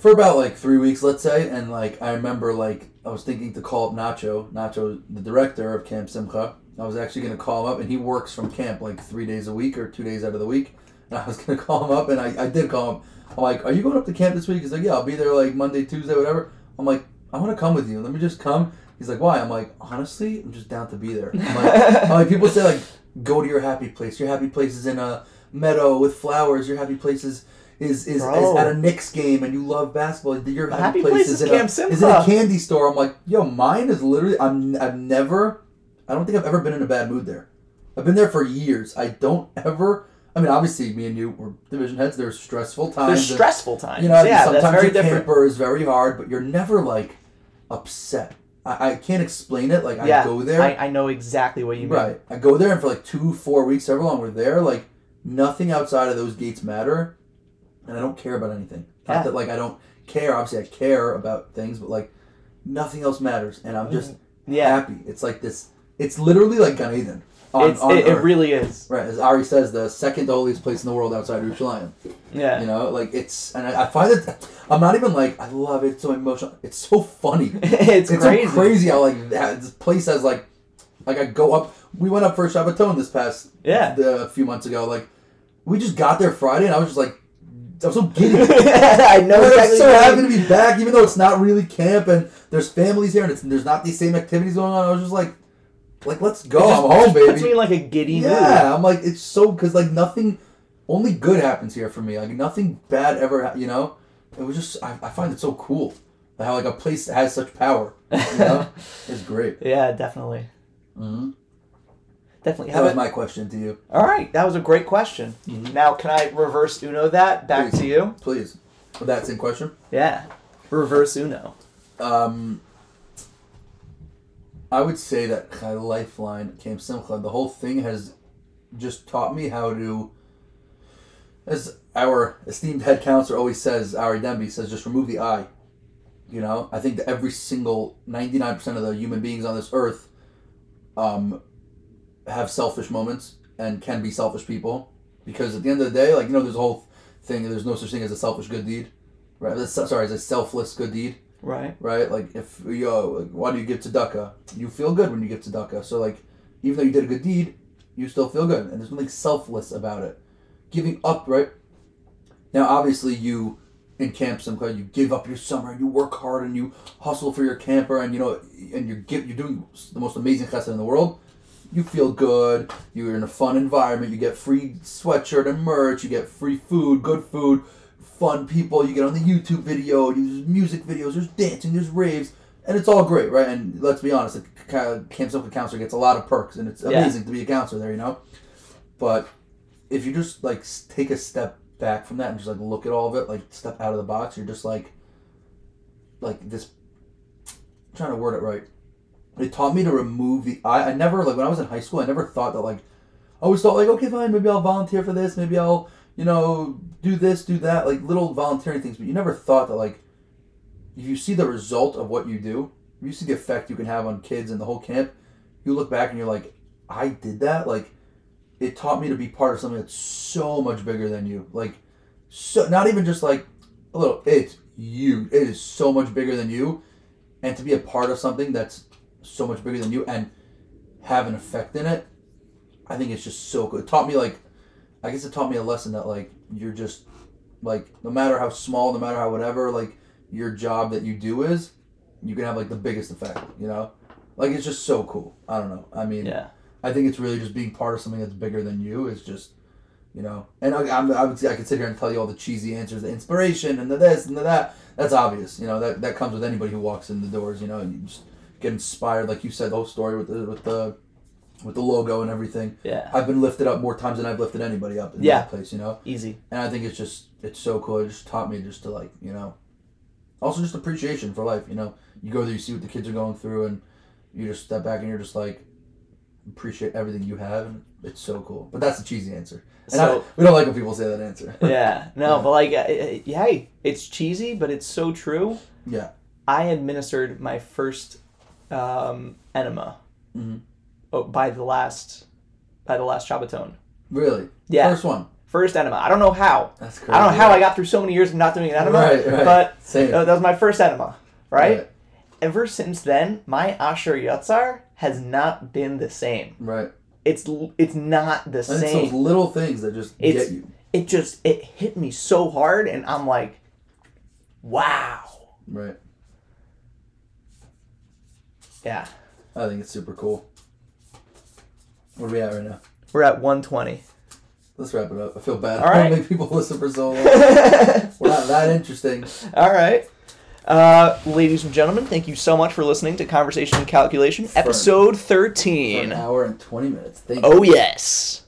for about like three weeks, let's say. And like I remember, like I was thinking to call up Nacho, Nacho, the director of Camp Simcha. I was actually gonna call him up, and he works from camp like three days a week or two days out of the week. And I was gonna call him up, and I, I did call him. I'm like, "Are you going up to camp this week?" He's like, "Yeah, I'll be there like Monday, Tuesday, whatever." I'm like, "I want to come with you. Let me just come." He's like, "Why?" I'm like, "Honestly, I'm just down to be there." I'm like, I'm like people say like, "Go to your happy place. Your happy place is in a meadow with flowers. Your happy places is." Is, is, at a Knicks game and you love basketball. Your happy, happy place, place is, in, a, is in a candy store. I'm like, yo, mine is literally. I'm. I've never. I don't think I've ever been in a bad mood there. I've been there for years. I don't ever. I mean, obviously, me and you were division heads. There's stressful times. There's and- stressful times. you know, yeah, sometimes that's very your different. camper is very hard, but you're never like upset. I, I can't explain it. Like yeah, I go there, I, I know exactly what you mean. right? I go there, and for like two, four weeks, however long we're there, like nothing outside of those gates matter, and I don't care about anything. Yeah. Not that like I don't care. Obviously, I care about things, but like nothing else matters, and I'm just mm-hmm. Yeah, happy. It's like this. It's literally like Gan Eden on, it's, on it, it really is. Right, as Ari says, the second holiest place in the world outside Yerushalayim. Yeah. You know, like it's, and I, I find it. I'm not even like I love it. It's so emotional. It's so funny. it's, It's crazy. so crazy how like that this place has like, like I go up. We went up for Shabbaton this past Yeah. the, a few months ago. Like we just got there Friday, and I was just like, I'm so giddy. I know I'm so happy mean. to be back, even though it's not really camp and there's families here and it's, there's not these same activities going on. I was just like, like let's go. Just- I'm home, just Puts me in like a giddy Yeah, I'm like it's so because like nothing, only good happens here for me. Like nothing bad ever. ha- You know, it was just I, I find it so cool how like a place that has such power. You know, it's great. Yeah, definitely. Mm-hmm. Definitely. That was about- my question to you. All right, that was a great question. Mhm. Now, can I reverse Uno that back Please. to you? Please, Well, that's in question. Yeah, reverse Uno. Um, I would say that Chai Lifeline, Camp Simcha, the whole thing has just taught me how to, as our esteemed head counselor always says, Ari Demby says, just remove the I. You know, I think that every single 99% of the human beings on this earth um, have selfish moments and can be selfish people. Because at the end of the day, like, you know, there's a whole thing, there's no such thing as a selfish good deed. Right? That's, sorry, as a selfless good deed Right. right? Like if yo, like, why do you give tzedakah? You feel good when you give tzedakah. So like, even though you did a good deed, you still feel good, and there's nothing selfless about it. Giving up, right? Now, obviously, you in camp Simcha, you give up your summer, and you work hard, and you hustle for your camper, and you know, and you're give, you're doing the most amazing chesed in the world. You feel good. You're in a fun environment. You get free sweatshirt and merch. You get free food, good food, fun people. You get on the YouTube video. There's music videos. There's dancing. There's raves, and it's all great, right? And let's be honest, Camp Simcha counselor gets a lot of perks, and it's Yeah. amazing to be a counselor there, you know. But if you just like take a step back from that and just like look at all of it, like step out of the box, you're just like, like this. I'm trying to word it right. It taught me to remove the I. I never like when I was in high school. I never thought that like. I always thought like, okay, fine, maybe I'll volunteer for this. Maybe I'll you know do this, do that, like little volunteering things. But you never thought that like, if you see the result of what you do, if you see the effect you can have on kids and the whole camp, you look back and you're like, I did that. Like, it taught me to be part of something that's so much bigger than you. Like, so not even just like a little. It's you. It is so much bigger than you, and to be a part of something that's so much bigger than you and have an effect in it, I think it's just so good. It taught me like, I guess it taught me a lesson that like you're just like no matter how small, no matter how whatever like your job that you do is, you can have like the biggest effect. You know, like it's just so cool. I don't know. I mean, Yeah. I think it's really just being part of something that's bigger than you is just, you know. And I, I'm, I would say I could sit here and tell you all the cheesy answers, the inspiration and the this and the that. That's obvious, you know. That that comes with anybody who walks in the doors, you know, and you just get inspired, like you said, the whole story with the with the with the logo and everything. Yeah. I've been lifted up more times than I've lifted anybody up in Yeah. that place, you know. Easy. And I think it's just it's so cool. It just taught me just to like you know, also just appreciation for life. You know, you go there, you see what the kids are going through, and you just step back and you're just like appreciate everything you have, and it's so cool. But that's the cheesy answer, and I, we don't like when people say that answer. yeah, no, Yeah. but like, hey, it's cheesy, but it's so true. yeah. I administered my first um, enema hmm oh, by the last by the last Shabbaton. Really. Yeah, First one. First enema. I don't know how. That's crazy. I don't know how I got through so many years of not doing an enema, Right, right. but Same. uh, that was my first enema, right? Right. Ever since then, my Asher Yatzar has not been the same. Right. It's it's not the And it's those little things that just It's- get you. It just it hit me so hard, and I'm like, wow, Right. Yeah. I think it's super cool. Where are we at right now? We're at 120. Let's wrap it up. I feel bad. All right. I don't make people listen for so long. We're not that interesting. All right. Uh, ladies and gentlemen, thank you so much for listening to Conversation and Calculation, episode For 13. an hour and 20 minutes. Thank Oh, yes.